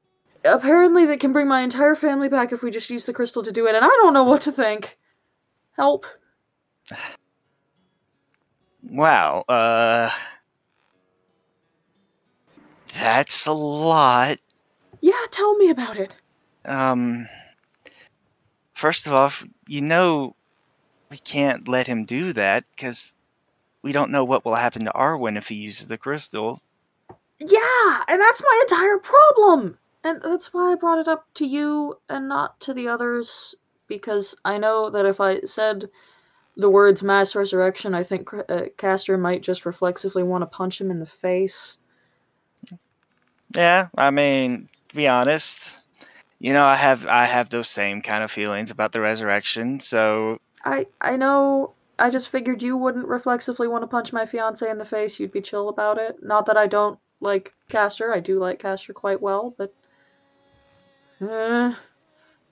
apparently that can bring my entire family back if we just use the crystal to do it, and I don't know what to think. Help. Wow, uh that's a lot. Yeah, tell me about it. Um first of all, you know we can't let him do that because we don't know what will happen to Arwen if he uses the crystal. Yeah, and that's my entire problem. And that's why I brought it up to you and not to the others because I know that if I said the words mass resurrection, I think uh, Caster might just reflexively want to punch him in the face. Yeah, I mean, to be honest, you know, I have I have those same kind of feelings about the resurrection. So I I know I just figured you wouldn't reflexively want to punch my fiance in the face. You'd be chill about it. Not that I don't like Caster. I do like Caster quite well, but uh,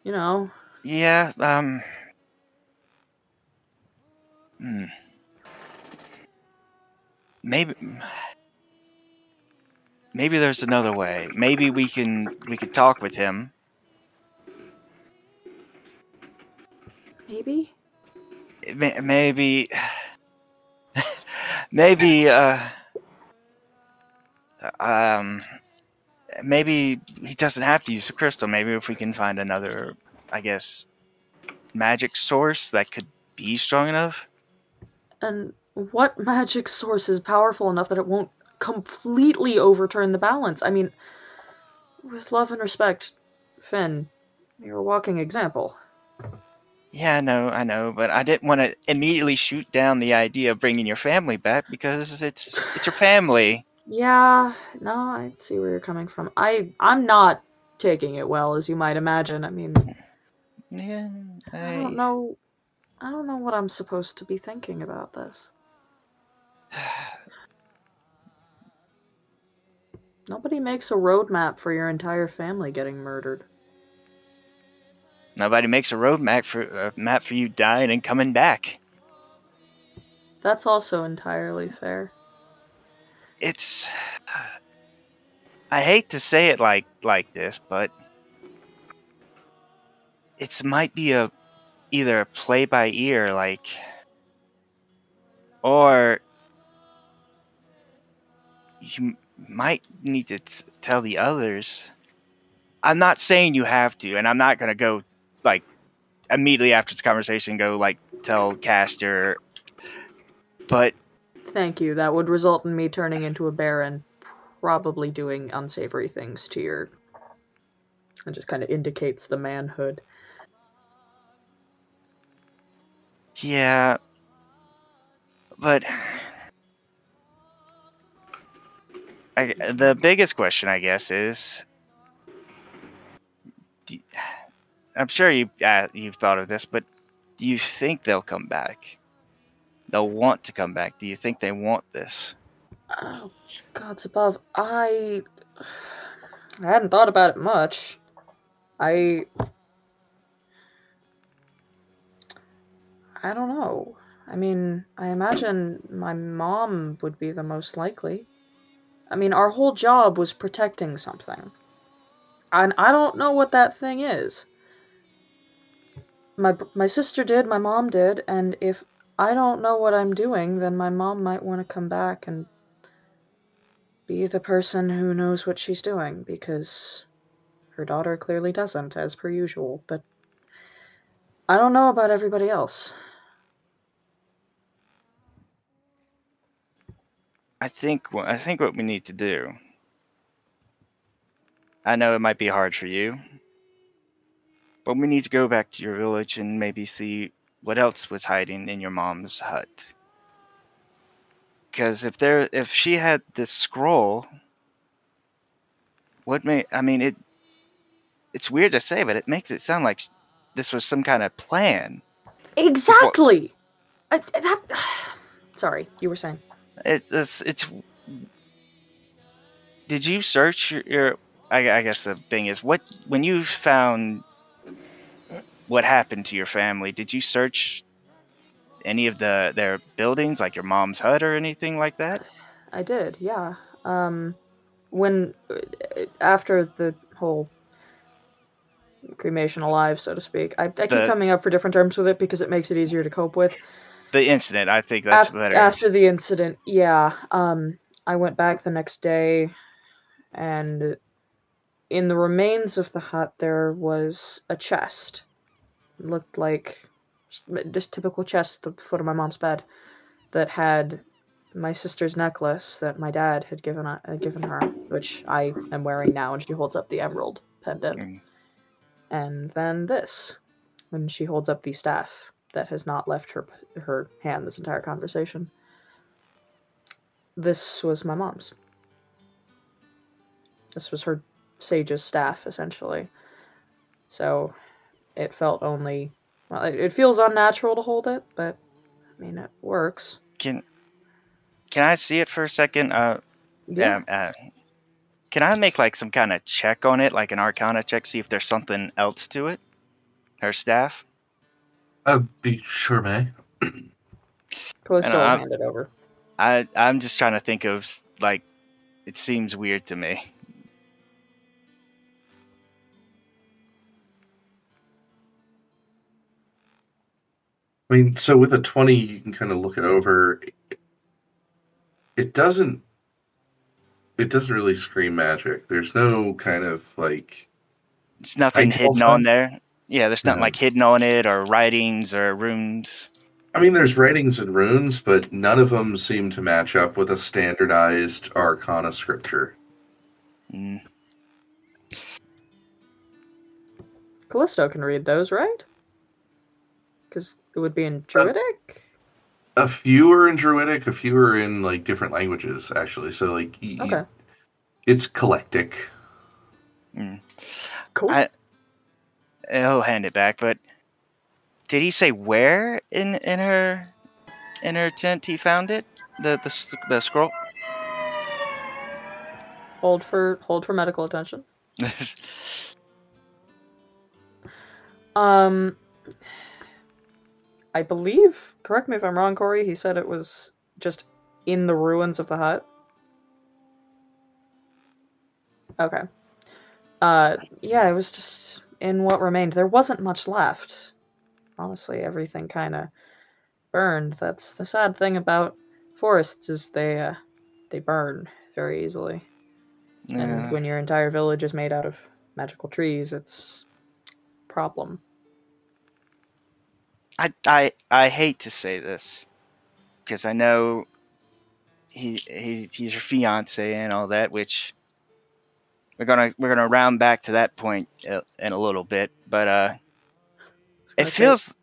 you know. yeah, um, hmm. maybe maybe there's another way. Maybe we can we could talk with him. Maybe. Maybe maybe uh um maybe he doesn't have to use the crystal. Maybe if we can find another, I guess, magic source that could be strong enough. And what magic source is powerful enough that it won't completely overturn the balance? I mean, with love and respect, Finn, you're a walking example. Yeah, I know, I know, but I didn't want to immediately shoot down the idea of bringing your family back because it's it's your family. Yeah, no, I see where you're coming from. I I'm not taking it well, as you might imagine. I mean, Yeah, I don't know. I don't know what I'm supposed to be thinking about this. Nobody makes a roadmap for your entire family getting murdered. Nobody makes a roadmap for a map for you dying and coming back. That's also entirely fair. It's I hate to say it like like this, but it's might be a either a play by ear like or you might need to t- tell the others. I'm not saying you have to, and I'm not gonna go like immediately after this conversation go like tell Caster, but Thank you. That would result in me turning into a bear and probably doing unsavory things to your. It just kind of indicates the manhood. Yeah, but I, the biggest question, I guess, is I'm sure you uh, you've thought of this, but do you think they'll come back? They'll want to come back. Do you think they want this? Oh, gods above. I. I hadn't thought about it much. I. I don't know. I mean, I imagine my mom would be the most likely. I mean, our whole job was protecting something. And I don't know what that thing is. My, my sister did, my mom did, and if I don't know what I'm doing, then my mom might want to come back and be the person who knows what she's doing because her daughter clearly doesn't, as per usual. But I don't know about everybody else. I think I think what we need to do. I know it might be hard for you, but we need to go back to your village and maybe see what else was hiding in your mom's hut. Because if there, if she had this scroll, what may I mean it? It's weird to say, but it makes it sound like this was some kind of plan. Exactly! I, that. Sorry, you were saying. It, it's it's. Did you search your? your I, I guess the thing is, what when you found what happened to your family, did you search any of the their buildings, like your mom's hut or anything like that? I did, yeah. Um, when after the whole cremation alive, so to speak, I, I keep The- coming up for different terms with it because it makes it easier to cope with. The incident, I think that's Af- better. After the incident, yeah. Um, I went back the next day, and in the remains of the hut there was a chest. Looked like just typical chest at the foot of my mom's bed that had my sister's necklace that my dad had given uh, given her, which I am wearing now, and she holds up the emerald pendant. Mm. And then this, when she holds up the staff that has not left her her hand this entire conversation. This was my mom's. This was her sage's staff, essentially. So, it felt only well. It, it feels unnatural to hold it, but I mean, it works. Can can I see it for a second? Uh, yeah. Uh, can I make like some kind of check on it, like an Arcana check, see if there's something else to it? Her staff. Uh, be sure, May. Callisto will I'm- hand it over. I I'm just trying to think of like, it seems weird to me. I mean, so with a 20, you can kind of look it over. It doesn't. It doesn't really scream magic. There's no kind of like. it's nothing Ritual hidden on there. Yeah, there's nothing No. like hidden on it or writings or runes. I mean, there's writings and runes, but none of them seem to match up with a standardized Arcana scripture. Mm. Callisto can read those, right? Because it would be in Druidic. A few are in Druidic, a few are in like different languages, actually. So like, y- y- Okay, it's collectic. cool. I- He'll hand it back, but did he say where in in her in her tent he found it? The the the scroll. hold for hold for medical attention. Um, I believe. Correct me if I'm wrong, Corey. He said it was just in the ruins of the hut. Okay. Uh, yeah, it was just in what remained. There wasn't much left. Honestly, everything kind of burned. That's the sad thing about forests is they uh, they burn very easily. Yeah. And when your entire village is made out of magical trees, it's problem. I I I hate to say this because I know he he he's her fiance and all that, which we're gonna we're gonna round back to that point uh, in a little bit, but uh, it gonna feels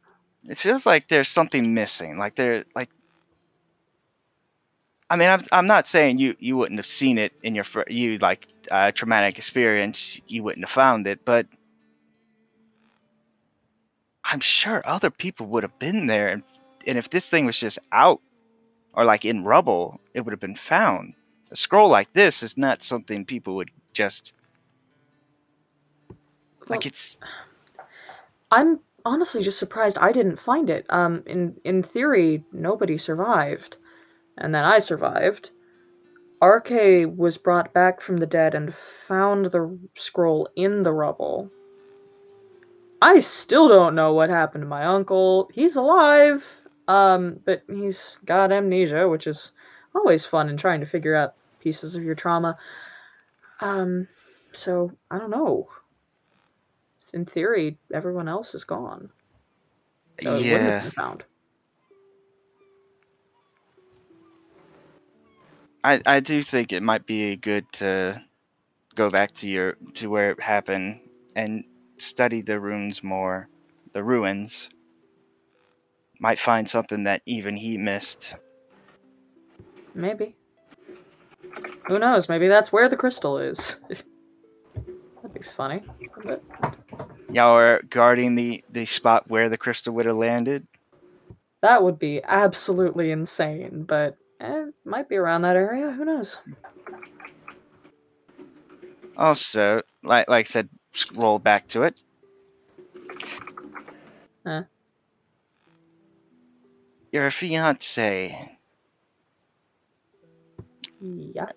it feels like there's something missing. Like there like. I mean, I'm, I'm not saying you, you wouldn't have seen it in your you like uh, traumatic experience. You wouldn't have found it, but I'm sure other people would have been there, and, and if this thing was just out or like in rubble, it would have been found. A scroll like this is not something people would just like. It's I'm honestly just surprised I didn't find it. Um, in in theory, nobody survived, and then I survived. Arke was brought back from the dead and found the scroll in the rubble. I still don't know what happened to my uncle. He's alive, um, but he's got amnesia, which is always fun in trying to figure out pieces of your trauma. Um, so I don't know. In theory, everyone else is gone. So yeah. found. I I do think it might be good to go back to your to where it happened and study the runes more, the ruins. Might find something that even he missed. Maybe. Who knows? Maybe that's where the crystal is. That'd be funny. Y'all are guarding the the spot where the crystal would have landed. That would be absolutely insane, but eh, might be around that area. Who knows? Also, like like I said, scroll back to it. Huh. Your fiance. Yeah.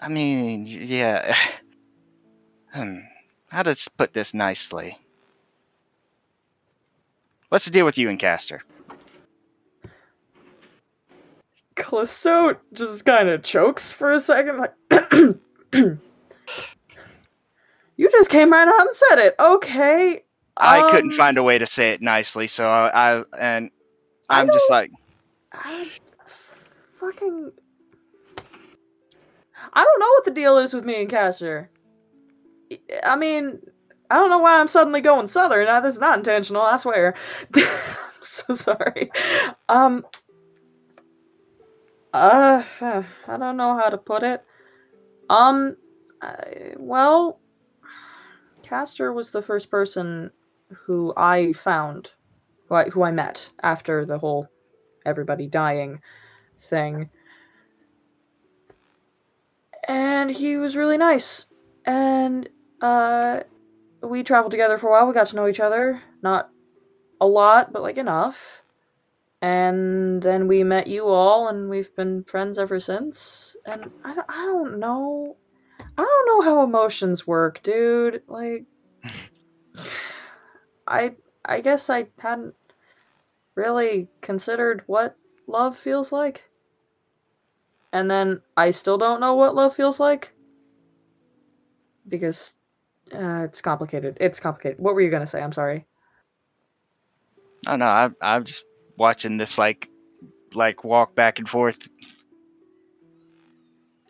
I mean, yeah. hmm. How to put this nicely? What's the deal with you and Caster? Callisto just kind of chokes for a second, like. you just came right out and said it. Okay. I couldn't Um, find a way to say it nicely, so I, I and I I'm just like, I fucking. I don't know what the deal is with me and Caster. I mean, I don't know why I'm suddenly going southern. Uh, This is not intentional, I swear. I'm so sorry. Um. Uh, I don't know how to put it. Um, I, well, Caster was the first person who I found, who I, who I met after the whole everybody dying thing. And he was really nice. And uh we traveled together for a while. We got to know each other. Not a lot, but like enough. And then we met you all and we've been friends ever since. And I don't, I don't know. I don't know how emotions work, dude. Like I I guess I hadn't really considered what love feels like. And then I still don't know what love feels like. Because uh, it's complicated. It's complicated. What were you going to say? I'm sorry. oh no, I'm I'm just watching this like like walk back and forth.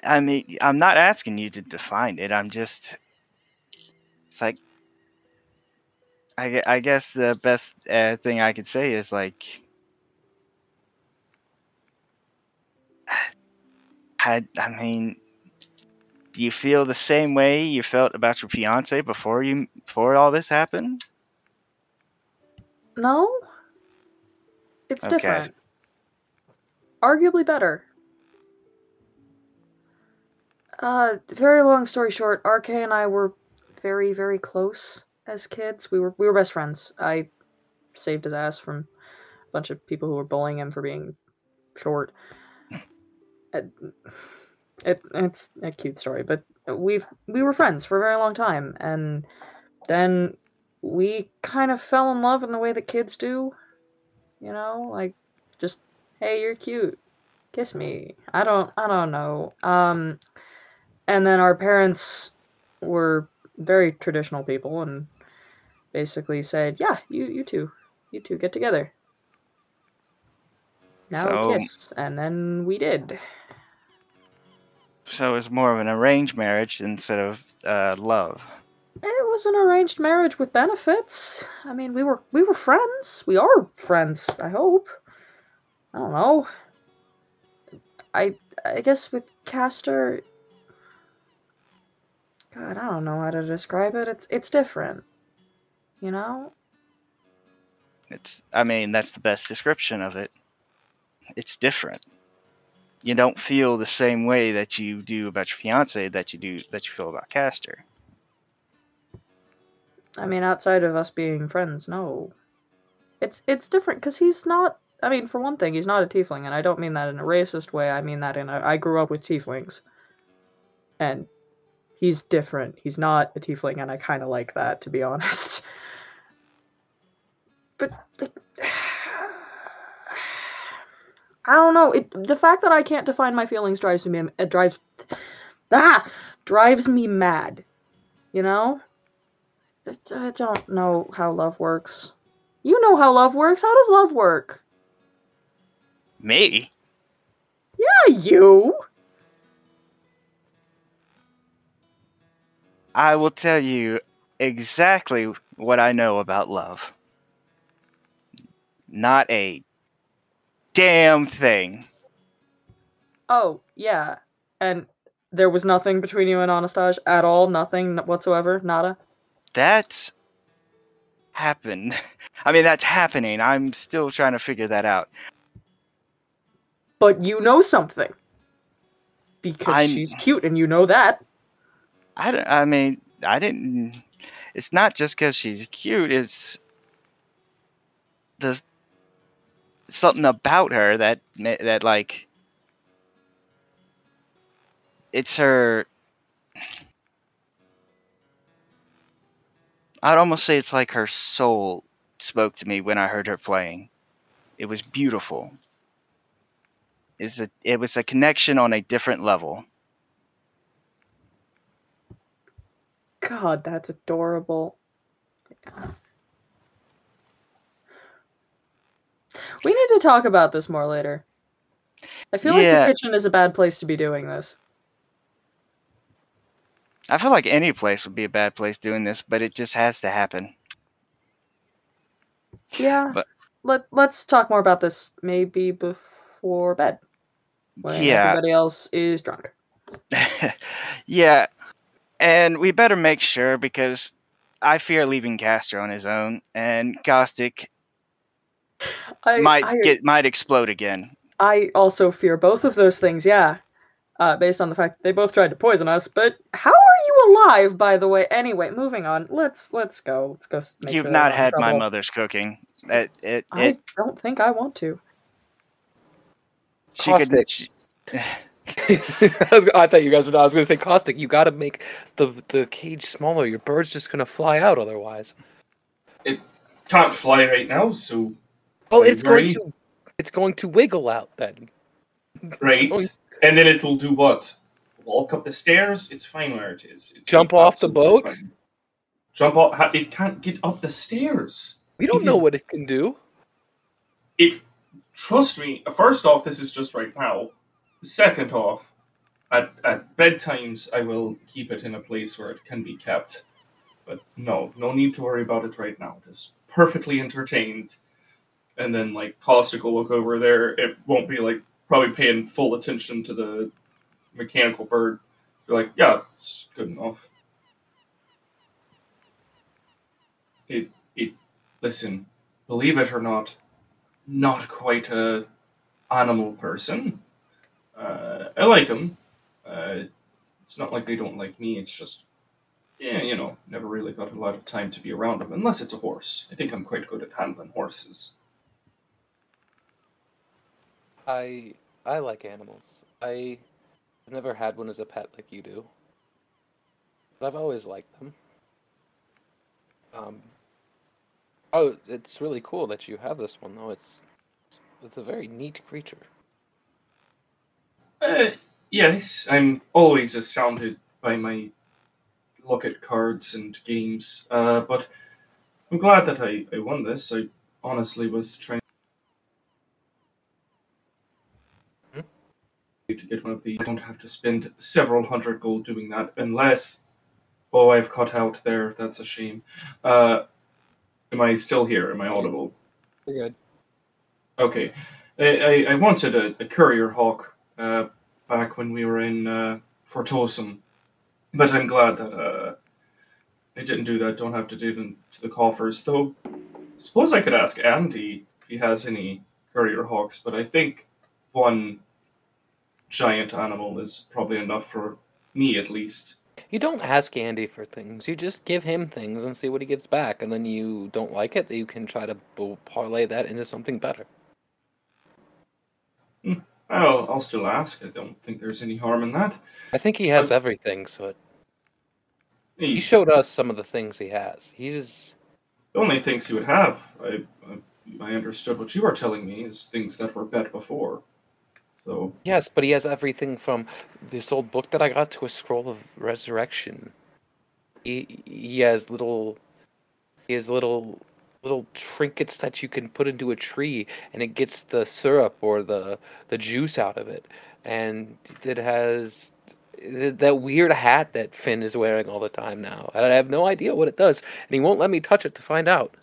I mean, I'm not asking you to define it. I'm just it's like I, I guess the best uh, thing I could say is like I I mean do you feel the same way you felt about your fiance before you before all this happened? No? It's Okay. different. Arguably better. Uh, very long story short, RK and I were very, very close as kids. We were we were best friends. I saved his ass from a bunch of people who were bullying him for being short. It, it it's a cute story, but we've we were friends for a very long time, and then we kind of fell in love in the way that kids do. You know, like just hey, you're cute, kiss me. I don't I don't know. Um, and then our parents were very traditional people and basically said, "Yeah, you you two, you two get together." Now So- we kiss, and then we did. So it was more of an arranged marriage instead of uh, love. It was an arranged marriage with benefits. I mean, we were we were friends. We are friends. I hope. I don't know. I I guess with Caster. God, I don't know how to describe it. It's it's different. You know. It's I mean that's the best description of it. It's different. You don't feel the same way that you do about your fiance that you do that you feel about Caster. I mean, outside of us being friends, no. It's it's different because he's not. I mean, for one thing, he's not a tiefling, and I don't mean that in a racist way. I mean that in a. I grew up with tieflings, and he's different. He's not a tiefling, and I kind of like that, to be honest. But like, I don't know. It the fact that I can't define my feelings drives me. It drives. Ah, drives me mad. You know. I don't know how love works. You know how love works. How does love work? Me? Yeah, you. I will tell you exactly what I know about love. Not a damn thing. Oh, yeah. And there was nothing between you and Anastage at all? Nothing whatsoever? Nada? That's happened. I mean, that's happening. I'm still trying to figure that out. But you know something. Because I'm- she's cute and you know that. I, don't- I mean, I didn't. It's not just because she's cute. It's the something about her that that like it's her. I'd almost say it's like her soul spoke to me when I heard her playing. It was beautiful. It's a, it was a connection on a different level. God, that's adorable. We need to talk about this more later. I feel yeah. like the kitchen is a bad place to be doing this. I feel like any place would be a bad place doing this, but it just has to happen. Yeah. But- Let Let's talk more about this maybe before bed when yeah. everybody else is drunk. yeah. And we better make sure because I fear leaving Caster on his own and Caustic I might I, get might explode again. I also fear both of those things. Yeah. Uh, based on the fact that they both tried to poison us, but how are you alive, by the way? Anyway, moving on. Let's let's go. Let's go. Make You've sure not in had my mother's cooking. It it, I it don't think I want to. she could Caustic. she- I, was, I thought you guys were. I was going to say caustic. You got to make the the cage smaller. Your bird's just going to fly out otherwise. It can't fly right now, so Oh, I it's going to it's going to wiggle out then. right. And then it'll do what? Walk up the stairs. It's fine where it is. It's Jump off the boat? fine. Jump off. It can't get up the stairs. We don't It know is- what it can do. If trust me, first off, this is just right now. Second off, at at bedtimes, I will keep it in a place where it can be kept. But no, no need to worry about it right now. It is perfectly entertained. And then like Caustic will look over there. It won't be like probably paying full attention to the mechanical bird. You're like, yeah, it's good enough. It it listen, believe it or not, not quite a animal person. Uh, I like them. Uh, it's not like they don't like me. It's just, yeah, you know, never really got a lot of time to be around them, unless it's a horse. I think I'm quite good at handling horses. I I like animals. I have never had one as a pet like you do. But I've always liked them. Um Oh, it's really cool that you have this one though. It's it's a very neat creature. Uh, yes, I'm always astounded by my look at cards and games, uh, but I'm glad that I, I won this. I honestly was trying to get one of the. I don't have to spend several hundred gold doing that, unless. Oh, I've cut out there. That's a shame. Uh, am I still here? Am I audible? You're good. Okay. I, I, I wanted a, a courier hawk uh, back when we were in uh, Fortosum, but I'm glad that uh, I didn't do that. Don't have to do it into the coffers. Though, suppose I could ask Andy if he has any courier hawks, but I think one giant animal is probably enough for me at least. You don't ask Andy for things. You just give him things and see what he gives back, and then you don't like it, you can try to parlay that into something better. I'll, I'll still ask. I don't think there's any harm in that. I think he has Um, everything, so it, he He, showed us some of the things he has. He's The only things he would have, I, I, I understood what you were telling me, is things that were bet before. So, yes, but he has everything from this old book that I got to a scroll of resurrection. He he has little he has little little trinkets that you can put into a tree and it gets the syrup or the the juice out of it. And it has that weird hat that Finn is wearing all the time now. And I have no idea what it does, and he won't let me touch it to find out.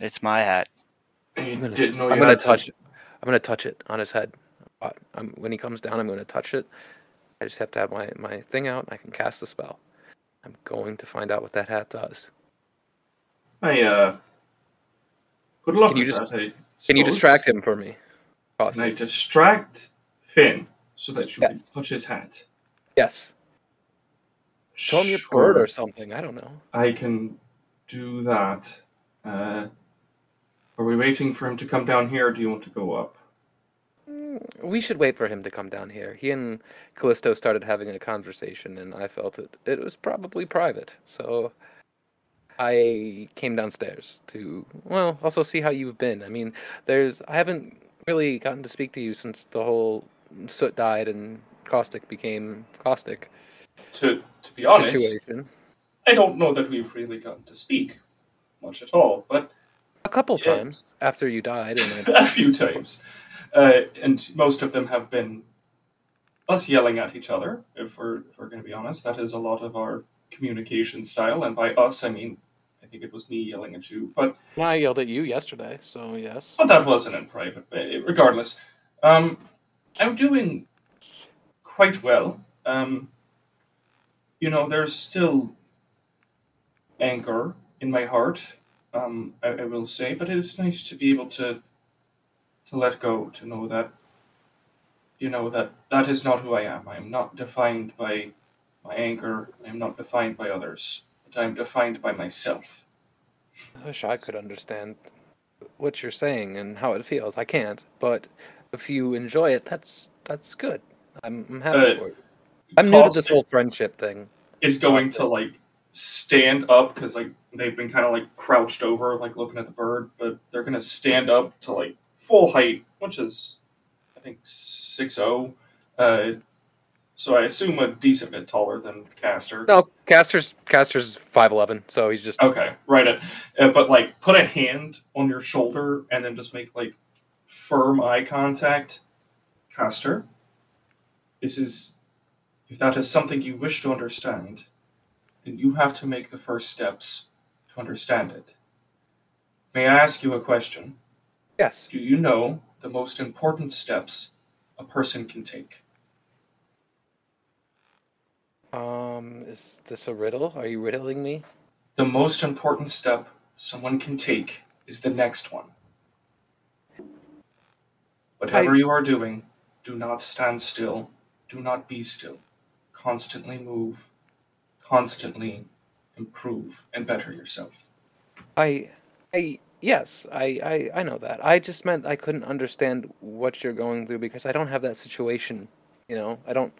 it's my hat. I gonna- didn't know you I'm gonna to touch it. I'm gonna touch it on his head. I'm, when he comes down, I'm gonna touch it. I just have to have my, my thing out. And I can cast the spell. I'm going to find out what that hat does. I, uh, good luck Can you with just- that, Can you distract him for me? Can I distract Finn so that you Yes. can touch his hat? Yes. Show him a bird or something. I don't know. I can do that. Uh, are we waiting for him to come down here, or do you want to go up? Mm, We should wait for him to come down here. He and Callisto started having a conversation, and I felt it. It was probably private, so I came downstairs to well, also see how you've been. I mean, there's I haven't really gotten to speak to you since the whole Soot died and Caustic became Caustic To, to be honest, situation. I don't know that we've really gotten to speak much at all, but A couple Yeah. times after you died, and a few times, uh, and most of them have been us yelling at each other. If we're if we're going to be honest, that is a lot of our communication style, and by us I mean I think it was me yelling at you, but I yelled at you yesterday, so yes. but that wasn't in private. Uh, Regardless, um, I'm doing quite well. Um, you know, there's still anger in my heart. Um, I, I will say, but it is nice to be able to to let go, to know that you know that that is not who I am. I am not defined by my anger. I am not defined by others, but I am defined by myself. I wish I could understand what you're saying and how it feels. I can't, but if you enjoy it, that's that's good. I'm, I'm happy Uh, for it. I'm new to this whole friendship thing. is going to like stand up because like they've been kind of like crouched over, like looking at the bird, but they're gonna stand up to like full height, which is I think six zero. Uh, so I assume a decent bit taller than Caster. No, Caster's Caster's five eleven, so he's just Okay, right. It, uh, but like, put a hand on your shoulder and then just make like firm eye contact. Caster, this is if that is something you wish to understand, then you have to make the first steps to understand it. May I ask you a question? yes. Do you know the most important steps a person can take? Um, is this a riddle? Are you riddling me? The most important step someone can take is the next one. Whatever you are doing, do not stand still. Do not be still. Constantly move. Constantly improve and better yourself. I, I yes, I, I I know that. I just meant I couldn't understand what you're going through because I don't have that situation. You know, I don't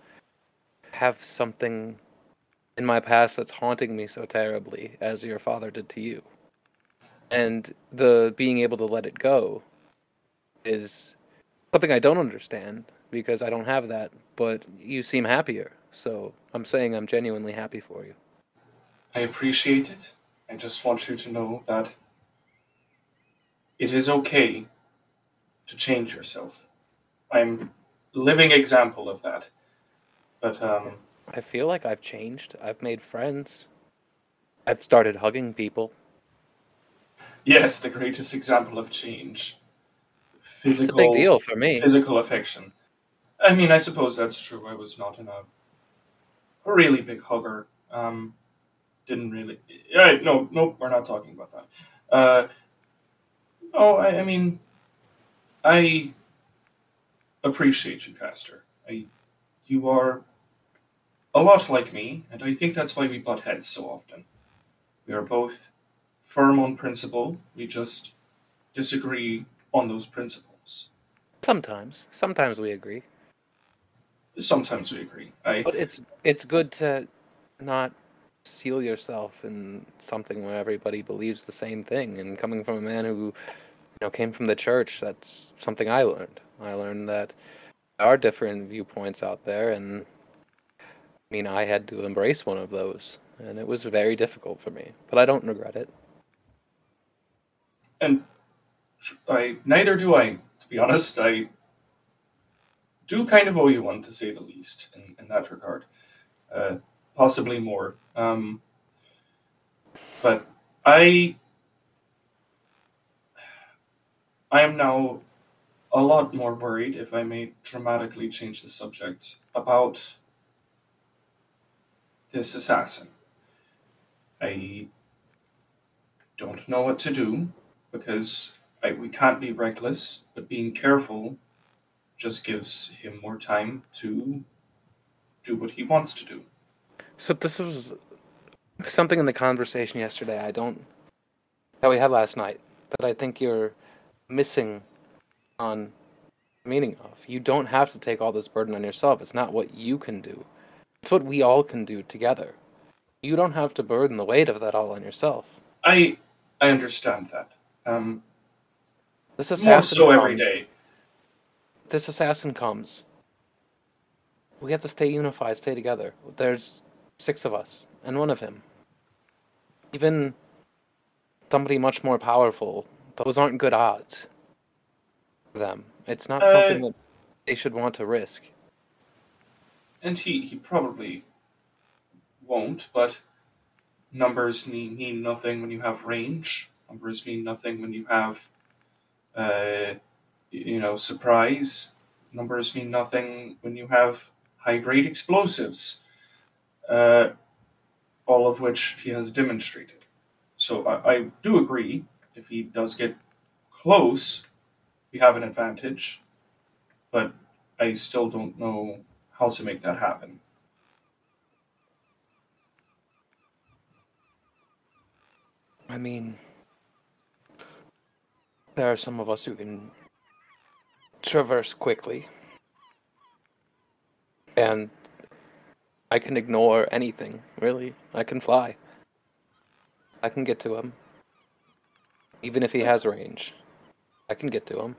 have something in my past that's haunting me so terribly as your father did to you. And the being able to let it go is something I don't understand because I don't have that, but you seem happier. So I'm saying I'm genuinely happy for you. I appreciate it. I just want you to know that it is okay to change yourself. I'm living example of that. But um I feel like I've changed. I've made friends. I've started hugging people. yes, the greatest example of change. Physical It's a big deal for me. physical affection. I mean, I suppose that's true. I was not in a really big hugger. Um, didn't really. Yeah, no, no, we're not talking about that. Uh, oh, I, I mean, I appreciate you, Caster. I, you are a lot like me, and I think that's why we butt heads so often. We are both firm on principle. We just disagree on those principles. Sometimes, sometimes we agree, Sometimes we agree. I but it's it's good to not seal yourself in something where everybody believes the same thing. And coming from a man who, you know, came from the church, that's something I learned. I learned that there are different viewpoints out there, and I mean, I had to embrace one of those, and it was very difficult for me. But I don't regret it. and I neither do I. To be honest, I do kind of owe you one to say the least in, in that regard. Uh, possibly more. Um, but I I am now a lot more worried, if I may dramatically change the subject, about this assassin. I don't know what to do because I, we can't be reckless, but being careful just gives him more time to do what he wants to do. So this was something in the conversation yesterday. I don't that we had last night that I think you're missing on meaning of. You don't have to take all this burden on yourself. It's not what you can do. It's what we all can do together. You don't have to burden the weight of that all on yourself. I I understand that. Um, This more assassin so every day. This assassin comes. We have to stay unified, stay together. There's six of us, and one of him. Even somebody much more powerful those aren't good odds for them. It's not Uh, something that they should want to risk. And he, he probably won't, but numbers mean, mean nothing when you have range. Numbers mean nothing when you have, uh, you know, surprise. Numbers mean nothing when you have high grade explosives, uh, all of which he has demonstrated. So I, I do agree, if he does get close, we have an advantage, but I still don't know how to make that happen. I mean, there are some of us who can traverse quickly. And I can ignore anything, really. I can fly. I can get to him. Even if he has range, I can get to him.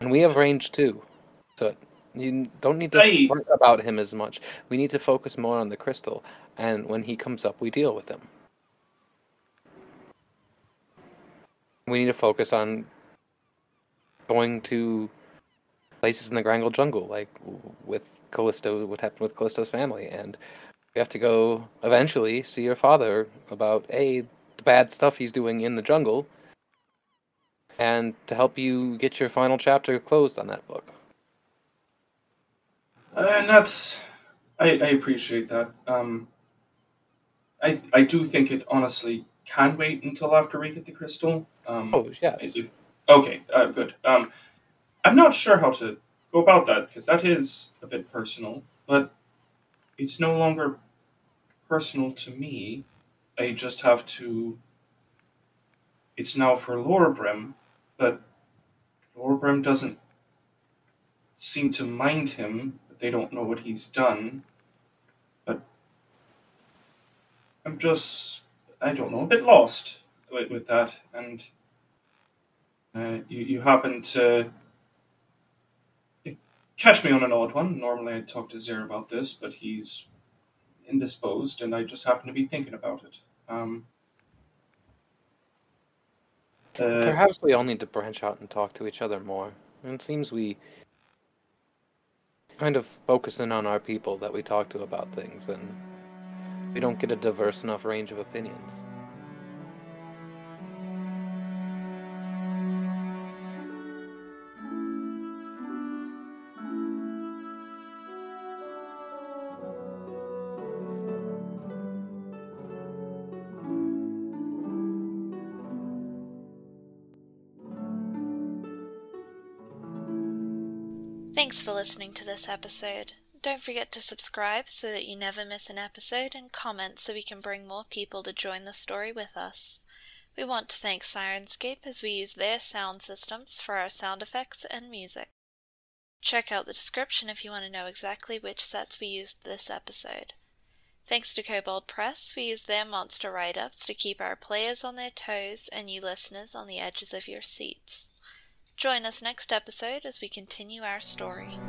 And we have range too. So you don't need to worry about him as much. We need to focus more on the crystal. And when he comes up, we deal with him. we need to focus on going to places in the Grangle jungle, like with Callisto, what happened with Callisto's family, and we have to go eventually see your father about a the bad stuff he's doing in the jungle, and to help you get your final chapter closed on that book. And that's I, I appreciate that. Um, I I do think it honestly can wait until after we get the crystal. Um, Oh yes, it- okay, uh, good. Um, I'm not sure how to go about that because that is a bit personal, but it's no longer personal to me. I just have to. It's now for Lorebrim, but Lorebrim doesn't seem to mind him. But they don't know what he's done. But I'm just, I don't know, a bit lost with, with that. And uh, you, you happen to catch me on an odd one. Normally I'd talk to Zir about this, but he's indisposed, and I just happen to be thinking about it. Um, uh, perhaps we all need to branch out and talk to each other more. It seems we kind of focus in on our people that we talk to about things, and we don't get a diverse enough range of opinions. For listening to this episode. Don't forget to subscribe so that you never miss an episode and comment so we can bring more people to join the story with us. We want to thank Syrinscape as we use their sound systems for our sound effects and music. Check out the description if you want to know exactly which sets we used this episode. Thanks to Kobold Press, we use their monster write ups to keep our players on their toes and you listeners on the edges of your seats. Join us next episode as we continue our story.